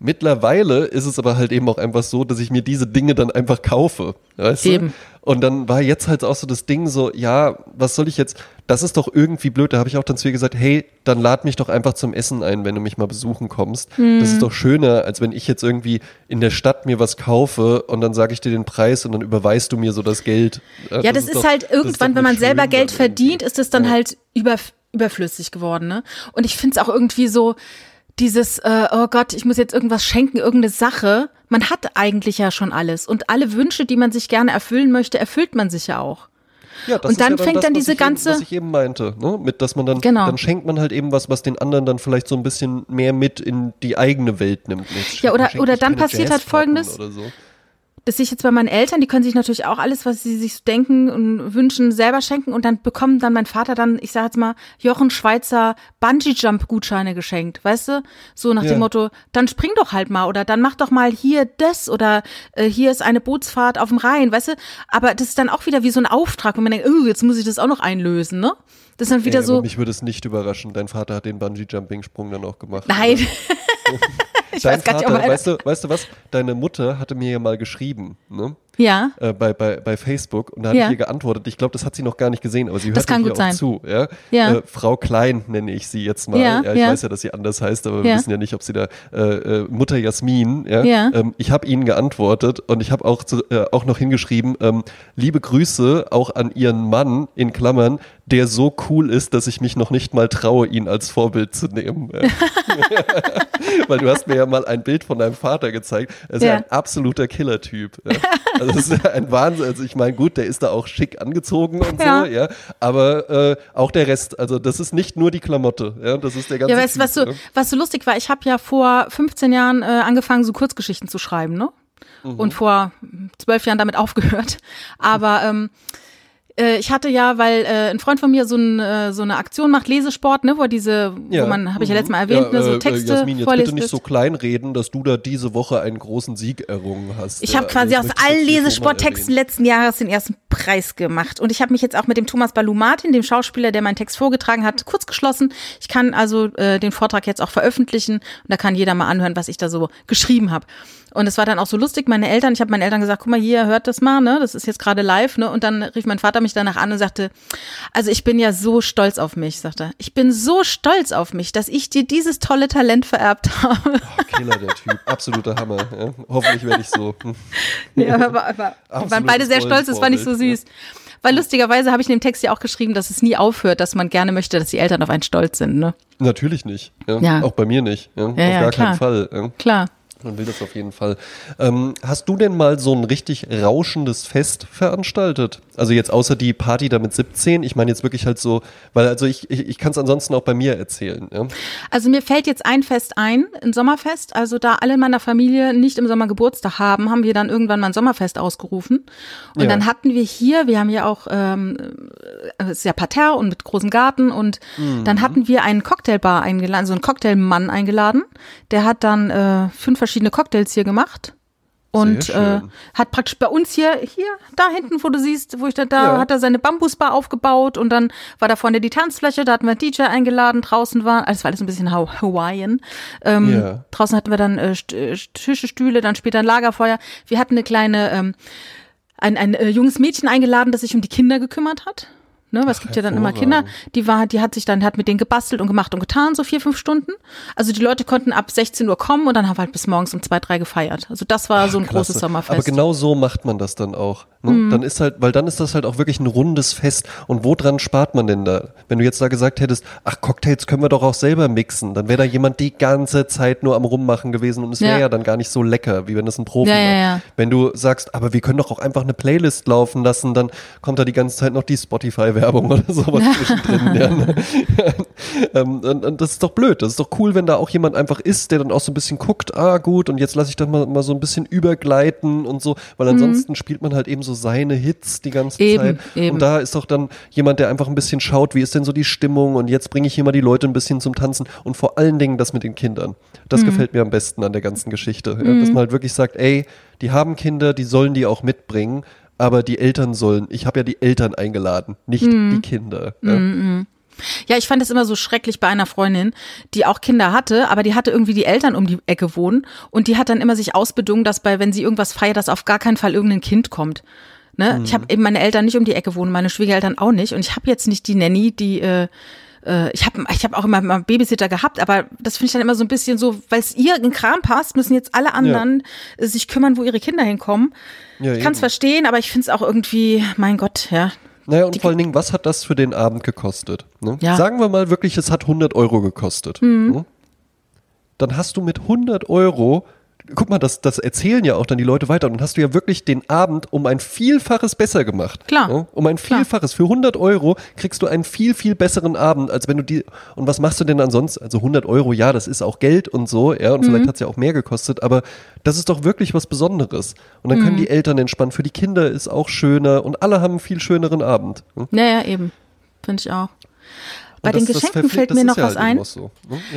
Mittlerweile ist es aber halt eben auch einfach so, dass ich mir diese Dinge dann einfach kaufe. Weißt Eben. Du? Und dann war jetzt halt auch so das Ding so, ja, was soll ich jetzt, das ist doch irgendwie blöd. Da habe ich auch dann zu ihr gesagt, hey, dann lad mich doch einfach zum Essen ein, wenn du mich mal besuchen kommst. Das Mhm. ist doch schöner, als wenn ich jetzt irgendwie in der Stadt mir was kaufe und dann sage ich dir den Preis und dann überweist du mir so das Geld. Ja, das, ist, doch- halt das ist irgendwann, doch wenn man selber Geld verdient, irgendwie. ist es dann Ja. halt über, überflüssig geworden, ne? Und ich finde es auch irgendwie so, dieses, äh, oh Gott, ich muss jetzt irgendwas schenken, irgendeine Sache. Man hat eigentlich ja schon alles. Und alle Wünsche, die man sich gerne erfüllen möchte, erfüllt man sich ja auch. Ja, das Und ist dann ja fängt das, dann diese ich eben, ganze- was ich eben meinte, ne? mit dass man dann Genau. dann schenkt man halt eben was, was den anderen dann vielleicht so ein bisschen mehr mit in die eigene Welt nimmt. Jetzt Ja, oder- oder dann passiert halt Folgendes. So. Das sehe ich jetzt bei meinen Eltern, die können sich natürlich auch alles, was sie sich denken und wünschen, selber schenken. Und dann bekommt dann mein Vater dann, ich sage jetzt mal, Jochen Schweizer Bungee-Jump-Gutscheine geschenkt, weißt du? So nach Ja. dem Motto, dann spring doch halt mal oder dann mach doch mal hier das oder äh, hier ist eine Bootsfahrt auf dem Rhein, weißt du? Aber das ist dann auch wieder wie so ein Auftrag, wo man denkt, oh, jetzt muss ich das auch noch einlösen, ne? Das ist dann wieder Ey, so, mich würde es nicht überraschen. Dein Vater hat den Bungee-Jumping-Sprung dann auch gemacht. nein. ich Dein weiß gar nicht, ob Vater, einer- weißt du, weißt du was? Deine Mutter hatte mir ja mal geschrieben, ne? Ja. äh, bei, bei, bei Facebook und da habe Ja. ich ihr geantwortet. Ich glaube, das hat sie noch gar nicht gesehen, aber sie hört mir auch sein. zu. Ja? Ja. Äh, Frau Klein nenne ich sie jetzt mal. Ja, ich ja. weiß ja, dass sie anders heißt, aber wir wissen ja nicht, ob sie da äh, äh, Mutter Jasmin. Ja? Ähm, ich habe ihnen geantwortet und ich habe auch, zu, äh, auch noch hingeschrieben, ähm, liebe Grüße auch an ihren Mann in Klammern, der so cool ist, dass ich mich noch nicht mal traue, ihn als Vorbild zu nehmen. Weil du hast mir ja mal ein Bild von deinem Vater gezeigt. Er ist ja, Ja. ein absoluter Killer-Typ. Ja. Also das ist ja ein Wahnsinn. Also ich meine, gut, der ist da auch schick angezogen und Ja. so, ja. Aber äh, auch der Rest, also das ist nicht nur die Klamotte, ja. Das ist der ganze Ja, weißt du, was so, was so lustig war? Ich habe ja vor 15 Jahren äh, angefangen, so Kurzgeschichten zu schreiben, ne? Und vor zwölf Jahren damit aufgehört. Aber ähm, äh, ich hatte ja, weil äh, ein Freund von mir so, ein, äh, so eine Aktion macht, Lesesport, ne, wo diese, Ja. wo man, habe ich ja Mhm. letztes Mal erwähnt, ja, ne, so äh, Texte Jasmin, jetzt bitte nicht so kleinreden, dass du da diese Woche einen großen Sieg errungen hast. Ich habe quasi aus allen Lesesporttexten letzten Jahres den ersten Preis gemacht. Und ich habe mich jetzt auch mit dem Thomas Balu Martin, dem Schauspieler, der meinen Text vorgetragen hat, kurz geschlossen. Ich kann also äh, den Vortrag jetzt auch veröffentlichen und da kann jeder mal anhören, was ich da so geschrieben habe. Und es war dann auch so lustig, meine Eltern, ich habe meinen Eltern gesagt, guck mal hier, hört das mal, ne? Das ist jetzt gerade live, ne? Und dann rief mein Vater mich danach an und sagte, also ich bin ja so stolz auf mich, sagt er. Ich bin so stolz auf mich, dass ich dir dieses tolle Talent vererbt habe. Oh, Killer, der Typ. Absoluter Hammer. Ja. Hoffentlich werde ich so. Ja, aber, aber, wir waren beide sehr stolz, das fand ich so süß. Weil lustigerweise habe ich in dem Text ja auch geschrieben, dass es nie aufhört, dass man gerne möchte, dass die Eltern auf einen stolz sind, ne? Natürlich nicht. Ja. Ja. Auch bei mir nicht. Ja. Ja, Auf ja, gar klar. keinen Fall. Ja. Klar. Man will das auf jeden Fall. Ähm, hast du denn mal so ein richtig rauschendes Fest veranstaltet? Also jetzt außer die Party da mit 17, ich meine jetzt wirklich halt so, weil also ich, ich, ich kann es ansonsten auch bei mir erzählen. Ja? Also mir fällt jetzt ein Fest ein, ein Sommerfest. Also da alle in meiner Familie nicht im Sommer Geburtstag haben, haben wir dann irgendwann mal ein Sommerfest ausgerufen. Und Ja. dann hatten wir hier, wir haben ja auch, ähm, es ist ja Parterre und mit großem Garten und Mhm. dann hatten wir einen Cocktailbar eingeladen, so einen Cocktailmann eingeladen. Der hat dann äh, fünf verschiedene Cocktails hier gemacht. Und äh, hat praktisch bei uns hier, hier, da hinten, wo du siehst, wo ich da, da Ja. hat er seine Bambusbar aufgebaut und dann war da vorne die Tanzfläche, da hatten wir einen DJ eingeladen, draußen war, alles war alles ein bisschen Hawaiian. Ähm, Ja. Draußen hatten wir dann äh, äh, Tische, Stühle, dann später ein Lagerfeuer. Wir hatten eine kleine, ähm, ein, ein äh, junges Mädchen eingeladen, das sich um die Kinder gekümmert hat. Ne, weil es gibt ja dann immer Kinder, die war, die hat sich dann, hat mit denen gebastelt und gemacht und getan, so vier, fünf Stunden. Also die Leute konnten ab 16 Uhr kommen und dann haben wir halt bis morgens um zwei, drei gefeiert. Also das war so ein Klasse. großes Sommerfest. Aber genau so macht man das dann auch. Ne? Mhm. Dann ist halt, weil dann ist das halt auch wirklich ein rundes Fest. Und woran spart man denn da? Wenn du jetzt da gesagt hättest, ach, Cocktails können wir doch auch selber mixen, dann wäre da jemand die ganze Zeit nur am Rummachen gewesen und es wäre ja. Ja. dann gar nicht so lecker, wie wenn das ein Profi Ja, macht. ja. Wenn du sagst, aber wir können doch auch einfach eine Playlist laufen lassen, dann kommt da die ganze Zeit noch die Spotify-Werbung oder sowas zwischendrin. Ja, ne? ähm, und, und das ist doch blöd. Das ist doch cool, wenn da auch jemand einfach ist, der dann auch so ein bisschen guckt, ah gut, und jetzt lasse ich das mal, mal so ein bisschen übergleiten und so, weil ansonsten spielt man halt eben so seine Hits die ganze Mhm. Eben, Zeit. eben. Und da ist doch dann jemand, der einfach ein bisschen schaut, wie ist denn so die Stimmung und jetzt bringe ich hier mal die Leute ein bisschen zum Tanzen und vor allen Dingen das mit den Kindern. Mhm. Das gefällt mir am besten an der ganzen Geschichte. Ja, dass man halt wirklich sagt, ey, die haben Kinder, die sollen die auch mitbringen. Aber die Eltern sollen, ich habe ja die Eltern eingeladen, nicht Mhm. die Kinder. Ja. Ja, ich fand es immer so schrecklich bei einer Freundin, die auch Kinder hatte, aber die hatte irgendwie die Eltern um die Ecke wohnen und die hat dann immer sich ausbedungen, dass bei, wenn sie irgendwas feiert, dass auf gar keinen Fall irgendein Kind kommt. Ne? Ich habe eben meine Eltern nicht um die Ecke wohnen, meine Schwiegereltern auch nicht und ich habe jetzt nicht die Nanny, die äh, äh, ich habe ich hab auch immer mal Babysitter gehabt, aber das finde ich dann immer so ein bisschen so, weil es ihr in Kram passt, müssen jetzt alle anderen äh, sich kümmern, wo ihre Kinder hinkommen. Ja, ich kann es verstehen, aber ich finde es auch irgendwie, mein Gott, ja. Naja, und vor allen Dingen, was hat das für den Abend gekostet? Ne? Ja. Sagen wir mal wirklich, es hat 100 Euro gekostet. Ne? Dann hast du mit 100 Euro, guck mal, das, das erzählen ja auch dann die Leute weiter, dann hast du ja wirklich den Abend um ein Vielfaches besser gemacht. Klar. Um ein Klar. Vielfaches. Für 100 Euro kriegst du einen viel, viel besseren Abend, als wenn du die, und was machst du denn ansonsten? Also 100 Euro, ja, das ist auch Geld und so, ja, und Mhm. vielleicht hat es ja auch mehr gekostet, aber das ist doch wirklich was Besonderes. Und dann können Mhm. die Eltern entspannen, für die Kinder ist auch schöner und alle haben einen viel schöneren Abend. Naja, eben. Finde ich auch. Ne? Bei den Geschenken fällt mir noch was ein.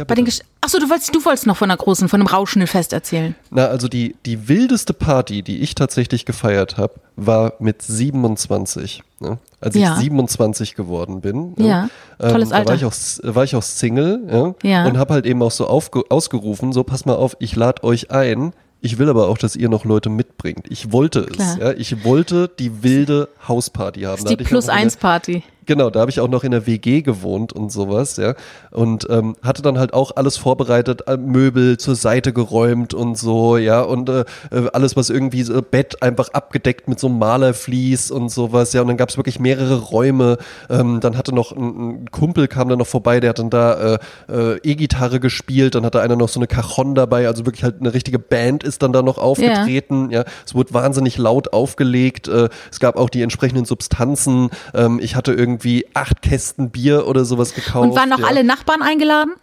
Bei den Achso, du wolltest, du wolltest noch von einer großen, von einem rauschenden erzählen. Na, also die, die wildeste Party, die ich tatsächlich gefeiert habe, war mit 27. Ne? Als ja. ich 27 geworden bin. Ne? Ja. Ähm, Tolles Alter. Da war ich auch, war ich auch Single ja? und habe halt eben auch so ausgerufen: so, pass mal auf, ich lade euch ein. Ich will aber auch, dass ihr noch Leute mitbringt. Ich wollte es. Ja? Ich wollte die wilde Hausparty haben. Das ist die Plus-1-Party. Genau, da habe ich auch noch in der WG gewohnt und sowas, ja. Und ähm, hatte dann halt auch alles vorbereitet, äh, Möbel zur Seite geräumt und so, ja. Und äh, äh, alles, was irgendwie so Bett einfach abgedeckt mit so einem Malerflies und sowas, ja. Und dann gab es wirklich mehrere Räume. Ähm, dann hatte noch ein, ein Kumpel kam dann noch vorbei, der hat dann da äh, äh, E-Gitarre gespielt. Dann hatte einer noch so eine Cajon dabei, also wirklich halt eine richtige Band ist dann da noch aufgetreten, ja. Es wurde wahnsinnig laut aufgelegt. Äh, es gab auch die entsprechenden Substanzen. Ähm, ich hatte irgendwie acht Kästen Bier oder sowas gekauft. Und waren noch ja. alle Nachbarn eingeladen?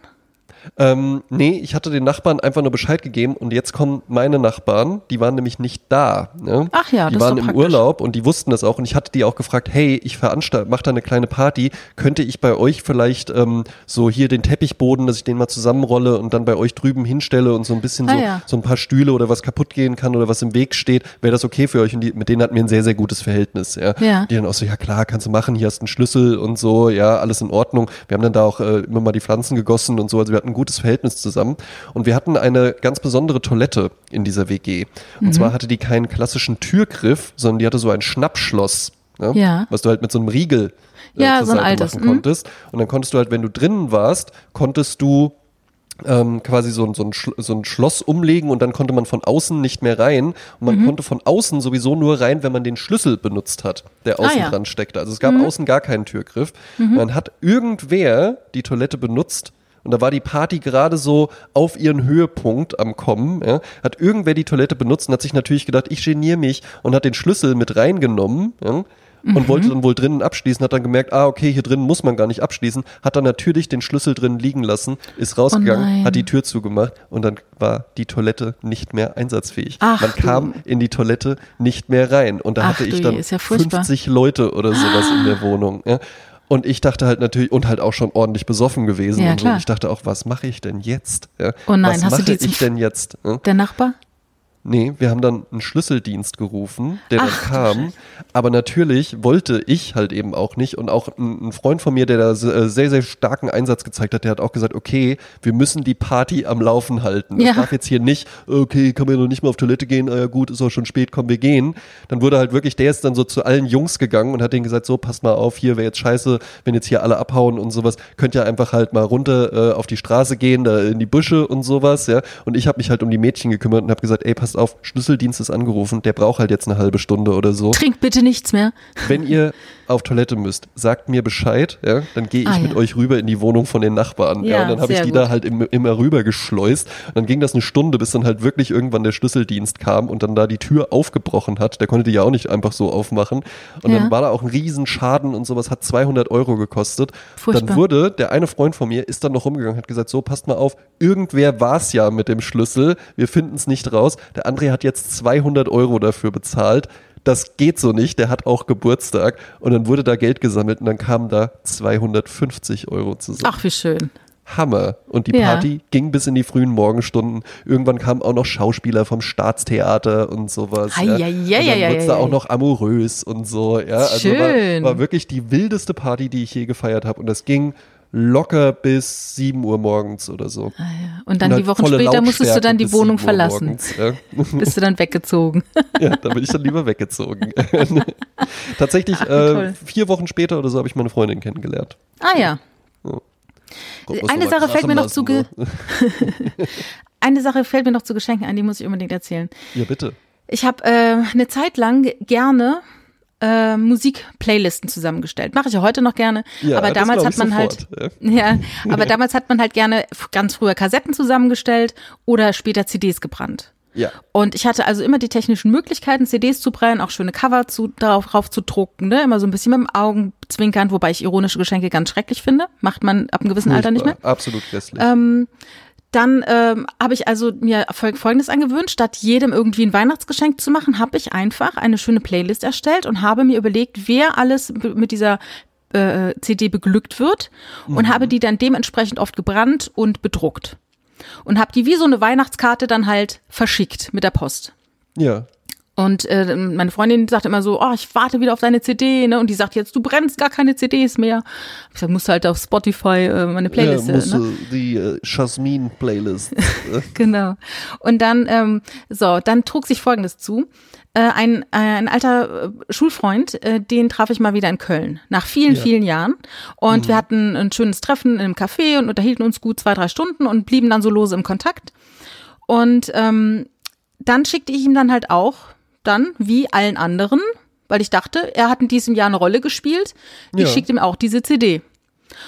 Ähm, nee, ich hatte den Nachbarn einfach nur Bescheid gegeben und jetzt kommen meine Nachbarn, die waren nämlich nicht da. Ne? Ach ja, die das ist waren doch im praktisch. Urlaub und die wussten das auch und ich hatte die auch gefragt, hey, ich veranstalte, mach da eine kleine Party, könnte ich bei euch vielleicht ähm, so hier den Teppichboden, dass ich den mal zusammenrolle und dann bei euch drüben hinstelle und so ein bisschen Ah so, ja. so ein paar Stühle oder was kaputt gehen kann oder was im Weg steht, wäre das okay für euch und die, mit denen hatten wir ein sehr, sehr gutes Verhältnis. Ja? Ja. Die dann auch so, ja klar, kannst du machen, hier hast du einen Schlüssel und so, ja, alles in Ordnung. Wir haben dann da auch äh, immer mal die Pflanzen gegossen und so, also wir hatten ein gutes Verhältnis zusammen. Und wir hatten eine ganz besondere Toilette in dieser WG. Und Mhm. zwar hatte die keinen klassischen Türgriff, sondern die hatte so ein Schnappschloss. Ne? Ja. Was du halt mit so einem Riegel äh, Ja, zur so ein Seite altes, machen mhm. konntest. Und dann konntest du halt, wenn du drinnen warst, konntest du ähm, quasi so, ein- so, ein so ein Schloss umlegen und dann konnte man von außen nicht mehr rein. Und Mhm. man konnte von außen sowieso nur rein, wenn man den Schlüssel benutzt hat, der außen Ah, ja. Mhm. dran steckte. Also es gab außen gar keinen Türgriff. Dann hat irgendwer die Toilette benutzt Und da war die Party gerade so auf ihren Höhepunkt am Kommen. Ja. Hat irgendwer die Toilette benutzt und hat sich natürlich gedacht, ich geniere mich und hat den Schlüssel mit reingenommen. Ja und mhm. wollte dann wohl drinnen abschließen, hat dann gemerkt, ah, okay, hier drinnen muss man gar nicht abschließen, hat dann natürlich den Schlüssel drin liegen lassen, ist rausgegangen, oh hat die Tür zugemacht und dann war die Toilette nicht mehr einsatzfähig. Ach, man kam du. in die Toilette nicht mehr rein und da Ach, hatte ich dann ja 50 Leute oder sowas in der Wohnung. Ja. Und ich dachte halt natürlich, und halt auch schon ordentlich besoffen gewesen. Ja, und so. ich dachte auch, was mache ich denn jetzt? Ja, oh nein, was hast mache du die ich denn jetzt? Ja? Der Nachbar? Nee, wir haben dann einen Schlüsseldienst gerufen, der Ach, dann kam. Aber natürlich wollte ich halt eben auch nicht. Und auch ein, Freund von mir, der da äh, sehr, sehr starken Einsatz gezeigt hat, der hat auch gesagt, okay, wir müssen die Party am Laufen halten. Ja. darf jetzt hier nicht, okay, kann man ja noch nicht mal auf Toilette gehen, ah ja gut, ist auch schon spät, komm, wir gehen. Dann wurde halt wirklich, der ist dann so zu allen Jungs gegangen und hat denen gesagt, so, passt mal auf, hier wäre jetzt scheiße, wenn jetzt hier alle abhauen und sowas, könnt ihr einfach halt mal runter äh, auf die Straße gehen, da in die Büsche und sowas, ja. Und ich habe mich halt um die Mädchen gekümmert und habe gesagt, ey, passt auf, Schlüsseldienst ist angerufen, der braucht halt jetzt eine halbe Stunde oder so. Trinkt bitte nichts mehr. Wenn ihr auf Toilette müsst, sagt mir Bescheid, ja, dann gehe ich ah, mit ja. euch rüber in die Wohnung von den Nachbarn. Ja, ja und dann habe ich die gut. da halt im, immer rüber geschleust. Und dann ging das eine Stunde, bis dann halt wirklich irgendwann der Schlüsseldienst kam und dann da die Tür aufgebrochen hat. Der konnte die ja auch nicht einfach so aufmachen. Und ja. dann war da auch ein Riesenschaden und sowas, hat 200 Euro gekostet. Furchtbar. Dann wurde, der eine Freund von mir ist dann noch rumgegangen, hat gesagt, so passt mal auf, irgendwer war es ja mit dem Schlüssel, wir finden es nicht raus. Der André hat jetzt 200 Euro dafür bezahlt das geht so nicht, der hat auch Geburtstag. Und dann wurde da Geld gesammelt und dann kamen da 250 Euro zusammen. Ach, wie schön. Hammer. Und die Party ja. ging bis in die frühen Morgenstunden. Irgendwann kamen auch noch Schauspieler vom Staatstheater und sowas. Ei, ja. Ei, ei, und dann wurde es da auch noch amorös und so. Ja, also Schön. War, war wirklich die wildeste Party, die ich je gefeiert habe. Und das ging locker bis 7 Uhr morgens oder so. Ah, ja. Und dann und die Wochen später musstest du dann die Wohnung verlassen. Morgens, ja. Bist du dann weggezogen? ja, da bin ich dann lieber weggezogen. Tatsächlich Ach, äh, vier Wochen später oder so habe ich meine Freundin kennengelernt. Ah ja. ja. Eine Sache fällt mir noch zu ne? Eine Sache fällt mir noch zu Geschenken an, die muss ich unbedingt erzählen. Ja, bitte. Ich habe äh, eine Zeit lang gerne äh, Musikplaylisten zusammengestellt. Mache ich ja heute noch gerne. Ja, aber damals hat man halt sofort, halt, ja. ja, aber damals hat man halt gerne ganz früher Kassetten zusammengestellt oder später CDs gebrannt. Ja. Und ich hatte also immer die technischen Möglichkeiten, CDs zu brennen, auch schöne Cover zu, darauf drauf zu drucken, ne? immer so ein bisschen mit dem Augenzwinkern, wobei ich ironische Geschenke ganz schrecklich finde. Macht man ab einem gewissen Alter nicht mehr. Absolut grässlich. Ähm, dann ähm, habe ich also mir Folgendes angewöhnt, statt jedem irgendwie ein Weihnachtsgeschenk zu machen, habe ich einfach eine schöne Playlist erstellt und habe mir überlegt, wer alles mit dieser äh, CD beglückt wird und mhm. habe die dann dementsprechend oft gebrannt und bedruckt. Und habe die wie so eine Weihnachtskarte dann halt verschickt mit der Post. Ja. Und äh, meine Freundin sagt immer so, oh, ich warte wieder auf deine CD, ne? Und die sagt jetzt, du brennst gar keine CDs mehr. Ich sag, musst halt auf Spotify äh, meine Playlist. Ja, musst ne? die äh, Jasmine Playlist. genau. Und dann, ähm, so, dann trug sich Folgendes zu. Äh, ein, äh, ein alter äh, Schulfreund, äh, den traf ich mal wieder in Köln, nach vielen, ja. vielen Jahren. Und mhm. wir hatten ein schönes Treffen in einem Café und unterhielten uns gut zwei, drei Stunden und blieben dann so lose im Kontakt. Und ähm, dann schickte ich ihm dann halt auch dann, wie allen anderen, weil ich dachte, er hat in diesem Jahr eine Rolle gespielt. Ich ja. schickte ihm auch diese CD.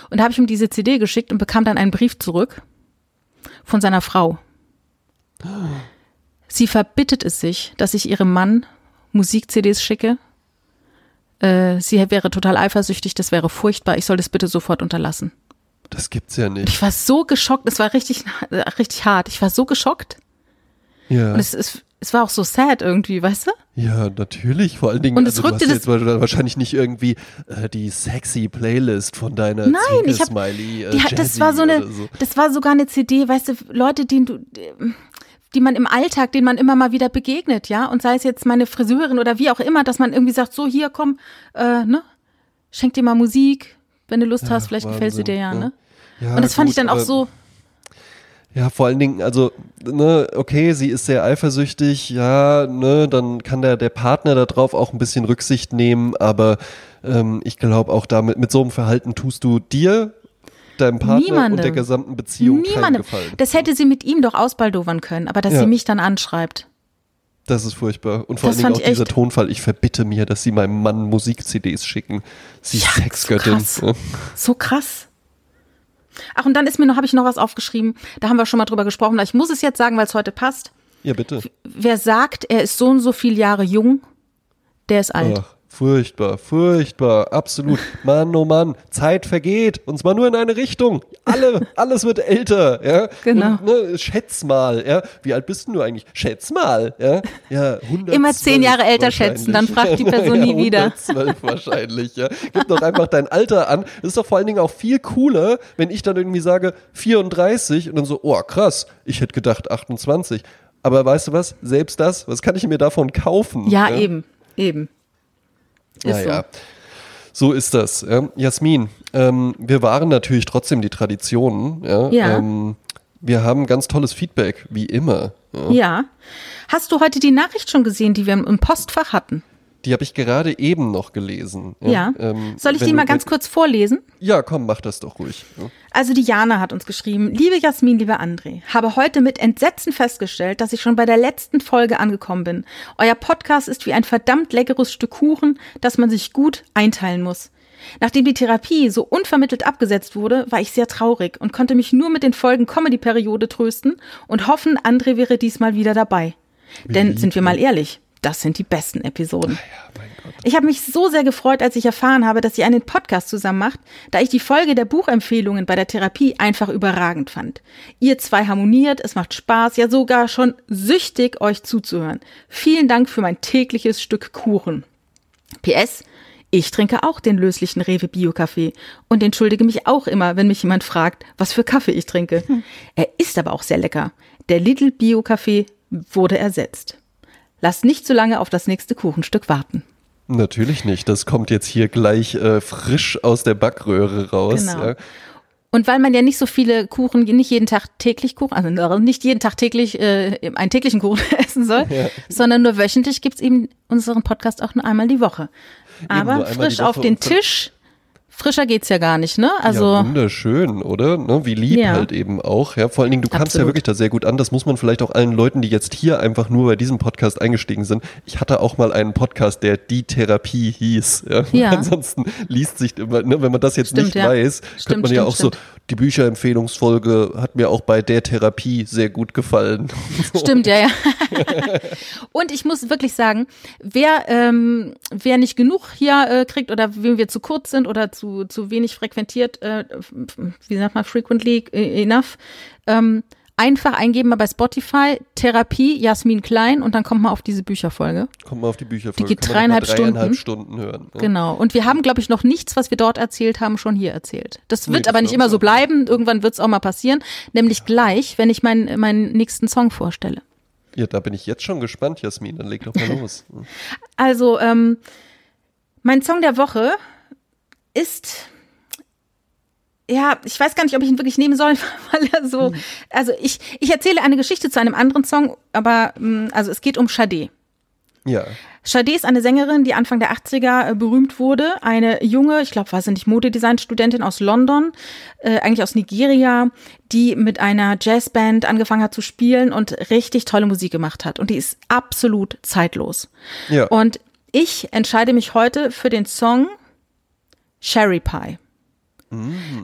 Und da habe ich ihm diese CD geschickt und bekam dann einen Brief zurück von seiner Frau. Sie verbittet es sich, dass ich ihrem Mann Musik-CDs schicke. Äh, sie wäre total eifersüchtig, das wäre furchtbar. Ich soll das bitte sofort unterlassen. Das gibt's ja nicht. Ich war so geschockt, es war richtig, richtig hart. Ich war so geschockt. Ja. Und es ist, es war auch so sad irgendwie, weißt du? Ja, natürlich. Vor allen Dingen, und es also, rückte du hast jetzt wahrscheinlich nicht irgendwie äh, die sexy Playlist von deiner Nein, ich hab, Smiley. Äh, die, das war so eine, so. das war sogar eine CD, weißt du, Leute, die du, die man im Alltag, denen man immer mal wieder begegnet, ja, und sei es jetzt meine Friseurin oder wie auch immer, dass man irgendwie sagt, so hier komm, äh, ne, schenk dir mal Musik, wenn du Lust ja, hast, vielleicht Wahnsinn, gefällt sie dir ja, ja. ne? Ja, und das gut, fand ich dann auch so ja, vor allen Dingen, also, ne, okay, sie ist sehr eifersüchtig, ja, ne, dann kann der, der Partner darauf auch ein bisschen Rücksicht nehmen, aber ähm, ich glaube auch damit, mit so einem Verhalten tust du dir, deinem Partner Niemandem. und der gesamten Beziehung Niemandem. keinen Gefallen. Das hätte sie mit ihm doch ausbaldowern können, aber dass ja. sie mich dann anschreibt. Das ist furchtbar. Und vor das allen Dingen auch dieser Tonfall, ich verbitte mir, dass sie meinem Mann Musik-CDs schicken. Sie ja, Sexgöttin. So krass. So krass. Ach, und dann ist mir noch, habe ich noch was aufgeschrieben. Da haben wir schon mal drüber gesprochen. Ich muss es jetzt sagen, weil es heute passt. Ja, bitte. Wer sagt, er ist so und so viele Jahre jung, der ist alt. Ach, furchtbar, furchtbar, absolut. Mann, oh Mann, Zeit vergeht und zwar nur in eine Richtung. Alle, alles wird älter, ja. Genau. Und, ne, schätz mal, ja. Wie alt bist denn du eigentlich? Schätz mal, ja. Ja, 112 Immer zehn Jahre älter schätzen, dann fragt die Person ja, nie wieder. 112 wahrscheinlich, ja. Gib doch einfach dein Alter an. Das ist doch vor allen Dingen auch viel cooler, wenn ich dann irgendwie sage 34 und dann so, oh krass, ich hätte gedacht 28. Aber weißt du was? Selbst das, was kann ich mir davon kaufen? Ja, eben, eben. Ist Naja, so ist das. Ja. Jasmin, ähm, wir wahren natürlich trotzdem die Traditionen. Ja. Ja. Ähm, wir haben ganz tolles Feedback, wie immer. Ja. so. Ja. Hast du heute die Nachricht schon gesehen, die wir im Postfach hatten? Die habe ich gerade eben noch gelesen. Ja. ähm, Soll ich die mal ganz kurz vorlesen? Ja, komm, mach das doch ruhig. Ja. Also die Jana hat uns geschrieben, liebe Jasmin, lieber André, habe heute mit Entsetzen festgestellt, dass ich schon bei der letzten Folge angekommen bin. Euer Podcast ist wie ein verdammt leckeres Stück Kuchen, das man sich gut einteilen muss. Nachdem die Therapie so unvermittelt abgesetzt wurde, war ich sehr traurig und konnte mich nur mit den Folgen Comedy-Periode trösten und hoffen, André wäre diesmal wieder dabei. Denn sind wir mal ehrlich, das sind die besten Episoden. Ich habe mich so sehr gefreut, als ich erfahren habe, dass ihr einen Podcast zusammen macht, da ich die Folge der Buchempfehlungen bei der Therapie einfach überragend fand. Ihr zwei harmoniert, es macht Spaß, ja sogar schon süchtig, euch zuzuhören. Vielen Dank für mein tägliches Stück Kuchen. PS, ich trinke auch den löslichen Rewe Bio-Kaffee und entschuldige mich auch immer, wenn mich jemand fragt, was für Kaffee ich trinke. Er ist aber auch sehr lecker. Der Lidl Bio-Kaffee wurde ersetzt. Lasst nicht zu lange auf das nächste Kuchenstück warten. Natürlich nicht. Das kommt jetzt hier gleich äh, frisch aus der Backröhre raus. Genau. Ja. Und weil man ja nicht so viele Kuchen, nicht jeden Tag täglich Kuchen, also nicht jeden Tag täglich äh, einen täglichen Kuchen essen soll, sondern nur wöchentlich gibt's eben unseren Podcast auch nur einmal die Woche. Aber frisch auf den Tisch, frischer geht's ja gar nicht, ne? ja, Also wunderschön, oder? Ne, wie lieb Ja. halt eben auch. Ja, vor allen Dingen, du kannst ja Absolut. wirklich da sehr gut an. Das muss man vielleicht auch allen Leuten, die jetzt hier einfach nur bei diesem Podcast eingestiegen sind. Ich hatte auch mal einen Podcast, der die Therapie hieß. Ja. Ja. Ansonsten liest sich immer, ne, wenn man das jetzt Stimmt, nicht ja. weiß, Stimmt, könnte man ja stimmt, auch so, die Bücherempfehlungsfolge hat mir auch bei der Therapie sehr gut gefallen. Stimmt, ja, ja. und ich muss wirklich sagen, wer, ähm, wer nicht genug hier äh, kriegt oder wem wir zu kurz sind oder zu, zu wenig frequentiert, äh, wie sagt man, frequently äh, enough, ähm, einfach eingeben mal bei Spotify Therapie Jasmin Klein und dann kommt man auf diese Bücherfolge. Kommt mal auf die Bücherfolge. Die geht man dreieinhalb dreieinhalb Stunden. Stunden hören. Ne? Genau. Und wir haben, glaube ich, noch nichts, was wir dort erzählt haben, schon hier erzählt. Das Nee, wird das aber nicht immer so bleiben. Irgendwann wird es auch mal passieren. Nämlich gleich, wenn ich meinen meinen nächsten Song vorstelle. Ja, da bin ich jetzt schon gespannt, Jasmin. Dann leg doch mal los. Also, ähm, mein Song der Woche ist, ja, ich weiß gar nicht, ob ich ihn wirklich nehmen soll, weil er so, also ich, ich erzähle eine Geschichte zu einem anderen Song, aber, ähm, also es geht um Sade. Ja. Sade ist eine Sängerin, die Anfang der 80er äh, berühmt wurde. Eine junge, ich glaube, war sie nicht Modedesign-Studentin aus London, äh, eigentlich aus Nigeria, die mit einer Jazzband angefangen hat zu spielen und richtig tolle Musik gemacht hat. Und die ist absolut zeitlos. Ja. Und ich entscheide mich heute für den Song Sherry Pie.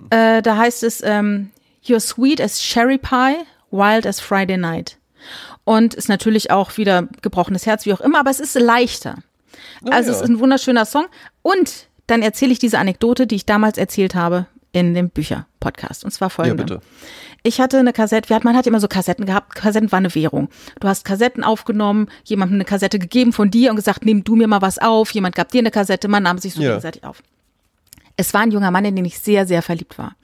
Äh, da heißt es, ähm, You're sweet as Sherry Pie, wild as Friday night. Und ist natürlich auch wieder gebrochenes Herz, wie auch immer, aber es ist leichter. also ja. es ist ein wunderschöner Song. Und dann erzähle ich diese Anekdote, die ich damals erzählt habe in dem Bücher-Podcast. Und zwar Ja, folgende. bitte. Ich hatte eine Kassette, hatten, man hat immer so Kassetten gehabt, Kassetten war eine Währung. Du hast Kassetten aufgenommen, jemandem eine Kassette gegeben von dir und gesagt, nimm du mir mal was auf, jemand gab dir eine Kassette, man nahm sich so Ja. gegenseitig auf. Es war ein junger Mann, in den ich sehr, sehr verliebt war.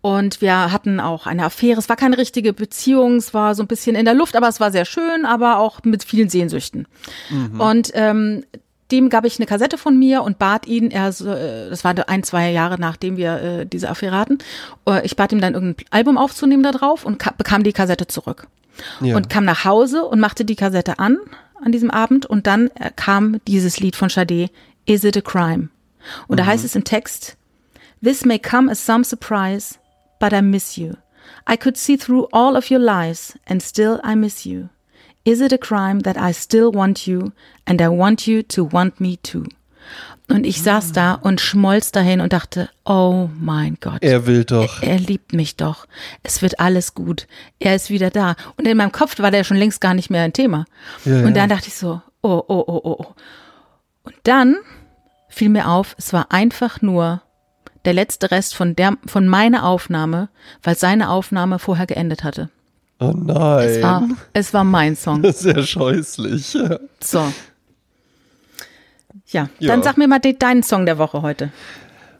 Und wir hatten auch eine Affäre. Es war keine richtige Beziehung, es war so ein bisschen in der Luft, aber es war sehr schön, aber auch mit vielen Sehnsüchten. Und ähm, dem gab ich eine Kassette von mir und bat ihn, er, äh, das war ein, zwei Jahre nachdem wir äh, diese Affäre hatten, äh, ich bat ihm dann irgendein Album aufzunehmen da drauf und ka- bekam die Kassette zurück. Ja. Und kam nach Hause und machte die Kassette an, an diesem Abend und dann äh, kam dieses Lied von Sade, Is It a Crime? Und da heißt es im Text, This may come as some surprise, but I miss you. I could see through all of your lies, and still I miss you. Is it a crime that I still want you, and I want you to want me too? Und ich saß da und schmolz dahin und dachte, oh mein Gott. Er will doch. Er, er liebt mich doch. Es wird alles gut. Er ist wieder da. Und in meinem Kopf war der schon längst gar nicht mehr ein Thema. Ja, und ja. dann dachte ich so, oh, oh, oh, oh, oh. Und dann fiel mir auf, es war einfach nur der letzte Rest von der, von meiner Aufnahme, weil seine Aufnahme vorher geendet hatte. Oh nein. Es war, es war mein Song. Das ist ja scheußlich. So. Ja, Ja. dann sag mir mal de deinen Song der Woche heute.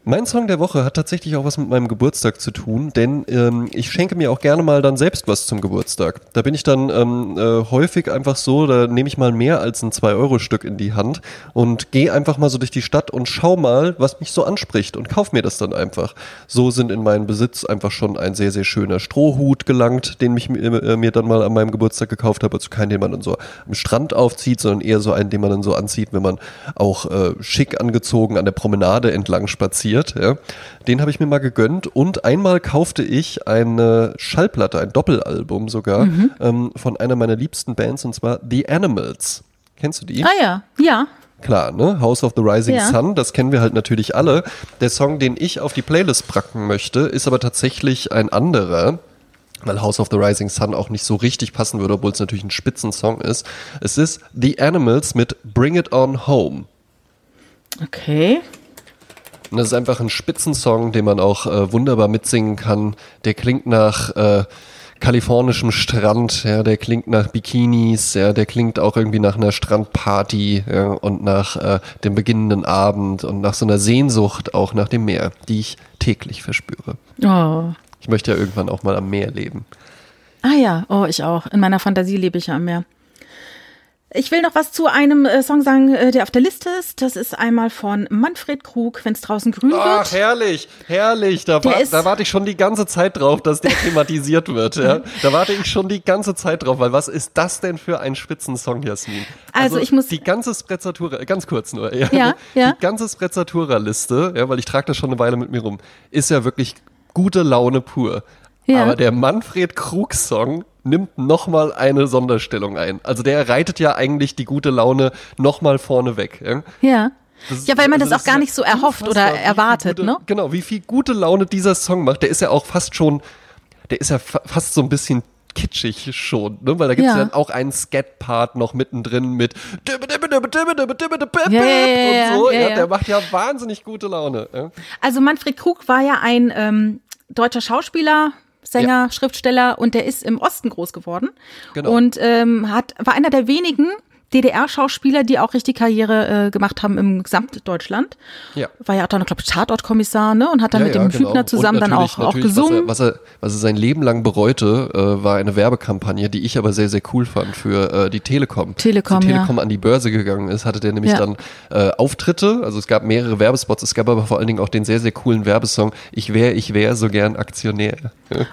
Mein Song der Woche hat tatsächlich auch was mit meinem Geburtstag zu tun, denn ähm, ich schenke mir auch gerne mal dann selbst was zum Geburtstag. Da bin ich dann ähm, äh, häufig einfach so, da nehme ich mal mehr als ein 2-Euro-Stück in die Hand und gehe einfach mal so durch die Stadt und schau mal, was mich so anspricht und kauf mir das dann einfach. So sind in meinen Besitz einfach schon ein sehr, sehr schöner Strohhut gelangt, den ich mir, äh, mir dann mal an meinem Geburtstag gekauft habe. Also keinen, den man dann so am Strand aufzieht, sondern eher so einen, den man dann so anzieht, wenn man auch äh, schick angezogen an der Promenade entlang spaziert. Ja. Den habe ich mir mal gegönnt und einmal kaufte ich eine Schallplatte, ein Doppelalbum sogar, ähm, von einer meiner liebsten Bands und zwar The Animals. Kennst du die? Ah ja, ja. Klar, ne? House of the Rising Ja. Sun, das kennen wir halt natürlich alle. Der Song, den ich auf die Playlist packen möchte, ist aber tatsächlich ein anderer. Weil House of the Rising Sun auch nicht so richtig passen würde, obwohl es natürlich ein Spitzensong ist. Es ist The Animals mit Bring It On Home. Okay. Und das ist einfach ein Spitzensong, den man auch äh, wunderbar mitsingen kann. Der klingt nach äh, kalifornischem Strand, ja, der klingt nach Bikinis, ja, der klingt auch irgendwie nach einer Strandparty ja, und nach äh, dem beginnenden Abend und nach so einer Sehnsucht auch nach dem Meer, die ich täglich verspüre. Oh. Ich möchte ja irgendwann auch mal am Meer leben. Ah ja, oh, ich auch. In meiner Fantasie lebe ich ja am Meer. Ich will noch was zu einem äh, Song sagen, äh, der auf der Liste ist. Das ist einmal von Manfred Krug, wenn es draußen grün Ach, wird. herrlich, herrlich. Da, Der wa ist- da warte ich schon die ganze Zeit drauf, dass der thematisiert wird. Ja. Da warte ich schon die ganze Zeit drauf, weil was ist das denn für ein Spitzensong, Jasmin? Also ich muss- Die ganze Sprezzatura, ganz kurz nur, ja. Ja, ja. Die ganze Sprezzatura-Liste, ja, weil ich trage das schon eine Weile mit mir rum, ist ja wirklich gute Laune pur. Ja. Aber der Manfred Krug-Song nimmt nochmal eine Sonderstellung ein. Also der reitet ja eigentlich die gute Laune nochmal vorne weg. Ja. Ja. Das ist- Ja, weil man also das auch gar nicht so erhofft oder erwartet, gute, ne? Genau, wie viel gute Laune dieser Song macht. Der ist ja auch fast schon, der ist ja fa fast so ein bisschen kitschig schon, ne? Weil da gibt es Ja. dann auch einen Scat-Part noch mittendrin mit Ja, und so. ja. Der macht ja wahnsinnig gute Laune. Ja? Also Manfred Krug war ja ein ähm, deutscher Schauspieler, Sänger, Schriftsteller und der ist im Osten groß geworden. Genau. Und ähm, hat, war einer der wenigen DDR-Schauspieler, die auch richtig Karriere äh, gemacht haben im Gesamtdeutschland. Ja. War ja auch dann, glaube ich, Tatortkommissar, ne? Und hat dann Ja, mit ja, dem genau. Fügner zusammen dann auch, auch gesungen. Was er, was, er, was er sein Leben lang bereute, äh, war eine Werbekampagne, die ich aber sehr, sehr cool fand für äh, die Telekom. Telekom, Als die ja. Telekom an die Börse gegangen ist, hatte der nämlich Ja. dann äh, Auftritte. Also es gab mehrere Werbespots, es gab aber vor allen Dingen auch den sehr, sehr coolen Werbesong Ich wäre, ich wäre so gern Aktionär.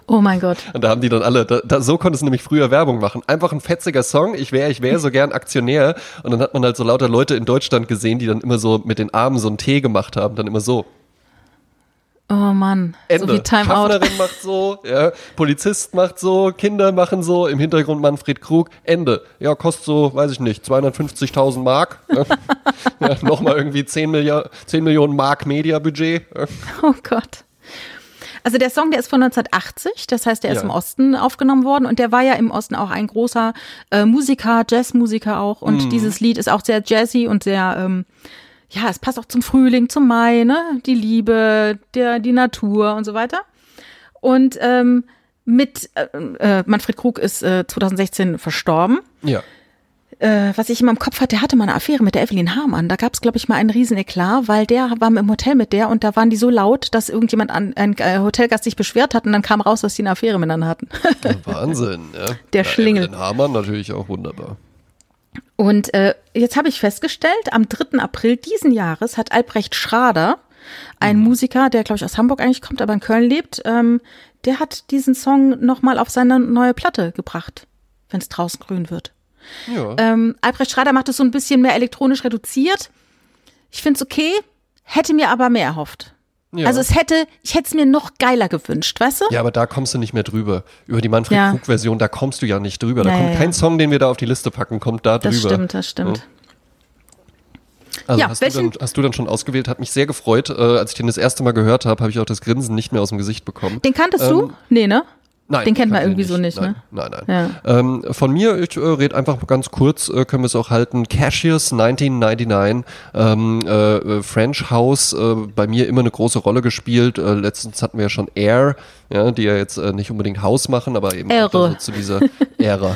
oh mein Gott. Und da haben die dann alle, da, da, so konnte es nämlich früher Werbung machen. Einfach ein fetziger Song, ich wäre, ich wäre so gern Aktionär. Und dann hat man halt so lauter Leute in Deutschland gesehen, die dann immer so mit den Armen so einen Tee gemacht haben, dann immer so. Oh Mann. Ende. So wie Time Out. Schaffnerin macht so, ja, Polizist macht so, Kinder machen so, im Hintergrund Manfred Krug, Ende. Ja, kostet so, weiß ich nicht, 250.000 Mark. Ja. ja, Nochmal irgendwie 10, Milliard, 10 Millionen Mark Mediabudget. Ja. Oh Gott. Also der Song, der ist von 1980, das heißt, der ist Ja. im Osten aufgenommen worden und der war ja im Osten auch ein großer äh, Musiker, Jazzmusiker auch und Mhm. dieses Lied ist auch sehr jazzy und sehr, ähm, ja, es passt auch zum Frühling, zum Mai, ne? Die Liebe, der, die Natur und so weiter. Und ähm, mit äh, äh, Manfred Krug ist äh, 2016 verstorben ja. Äh, was ich immer im Kopf hatte, der hatte mal eine Affäre mit der Evelyn Hamann. Da gab es, glaube ich, mal einen riesen Eklat, weil der war im Hotel mit der und da waren die so laut, dass irgendjemand an ein äh, Hotelgast sich beschwert hat und dann kam raus, dass die eine Affäre miteinander hatten. Wahnsinn. Ja. Der ja, Schlingel. Evelyn Hamann natürlich auch wunderbar. Und äh, jetzt habe ich festgestellt, am 3. April diesen Jahres hat Albrecht Schrader, ein Musiker, der, glaube ich, aus Hamburg eigentlich kommt, aber in Köln lebt, ähm, der hat diesen Song nochmal auf seine neue Platte gebracht, wenn es draußen grün wird. Ja. Ähm, Albrecht Schrader macht es so ein bisschen mehr elektronisch reduziert. Ich finde es okay, hätte mir aber mehr erhofft. ja. Also es hätte, ich hätte es mir noch geiler gewünscht, weißt du? Ja, aber da kommst du nicht mehr drüber. Über die Manfred Ja. Krug-Version, da kommst du ja nicht drüber. Da Ja, kommt kein ja. Song, den wir da auf die Liste packen, kommt da das drüber. stimmt, das stimmt. Also Ja, hast, du dann, hast du dann schon ausgewählt? Hat mich sehr gefreut. Äh, als ich den das erste Mal gehört habe, habe ich auch das Grinsen nicht mehr aus dem Gesicht bekommen. Den kanntest Ähm, du? Nee, ne? Nein, Den kennt man irgendwie so nicht, nein, ne? Nein, nein. Ja. Ähm, von mir, ich äh, rede einfach ganz kurz, äh, können wir es auch halten. Cashiers 1999, ähm, äh, äh, French House, äh, bei mir immer eine große Rolle gespielt. Äh, letztens hatten wir ja schon Air, ja, die ja jetzt nicht unbedingt Haus machen, aber eben auch Ehre. so zu dieser Ära,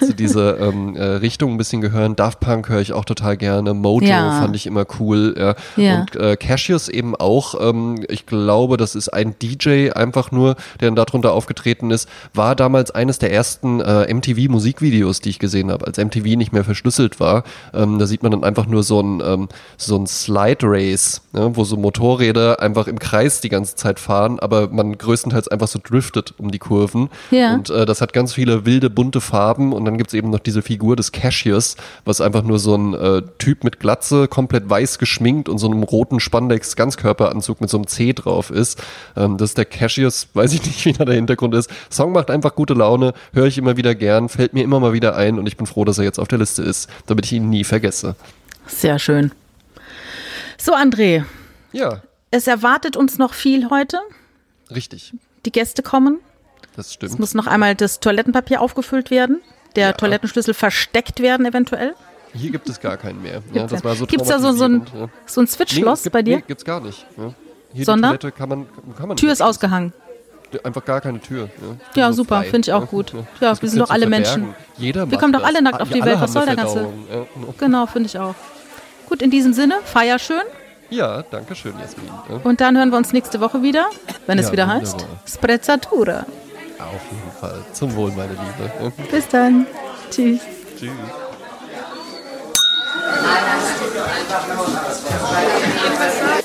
zu dieser ähm, äh, Richtung ein bisschen gehören. Daft Punk höre ich auch total gerne. Mojo Ja. fand ich immer cool. Ja. Und Cassius eben auch, ähm, ich glaube, das ist ein DJ einfach nur, der dann darunter aufgetreten ist, war damals eines der ersten äh, MTV-Musikvideos, die ich gesehen habe, als MTV nicht mehr verschlüsselt war. Ähm, da sieht man dann einfach nur so ein, ähm, so ein Slide-Race, ne, wo so Motorräder einfach im Kreis die ganze Zeit fahren, aber man größtenteils einfach so driftet um die Kurven. Ja. Und äh, das hat ganz viele wilde, bunte Farben und dann gibt's eben noch diese Figur des Cassius, was einfach nur so ein äh, Typ mit Glatze, komplett weiß geschminkt und so einem roten Spandex-Ganzkörperanzug mit so einem C drauf ist. Ähm, das ist der Cassius, weiß ich nicht, wie da der Hintergrund ist. Song macht einfach gute Laune, höre ich immer wieder gern, fällt mir immer mal wieder ein und ich bin froh, dass er jetzt auf der Liste ist, damit ich ihn nie vergesse. Sehr schön. So, André, Ja, es erwartet uns noch viel heute. richtig. Die Gäste kommen. Das Es stimmt. muss noch einmal das Toilettenpapier aufgefüllt werden. Der Ja. Toilettenschlüssel versteckt werden eventuell. Hier gibt es gar keinen mehr. Ja, Gibt's das ja. war so Gibt's da so, so ein, ja. so ein Switchschloss gibt, bei dir? Nee, gibt's gar nicht. Ja. Hier Sondern? kann man, kann man Tür ist ausgehangen. Einfach gar keine Tür. Ja, Nur super, finde ich auch gut. Ja, wir sind doch alle Menschen. Jeder Wir kommen doch alle nackt auf die Welt. Was soll der ganze-. Ja, Genau, finde ich auch. Gut, in diesem Sinne, feier schön. Ja, danke schön, Jasmin. Ja, Und dann hören wir uns nächste Woche wieder, wenn es Ja, wieder heißt wunderbar. Sprezzatura. Auf jeden Fall. Zum Wohl, meine Liebe. Bis dann. Tschüss. Tschüss. Thank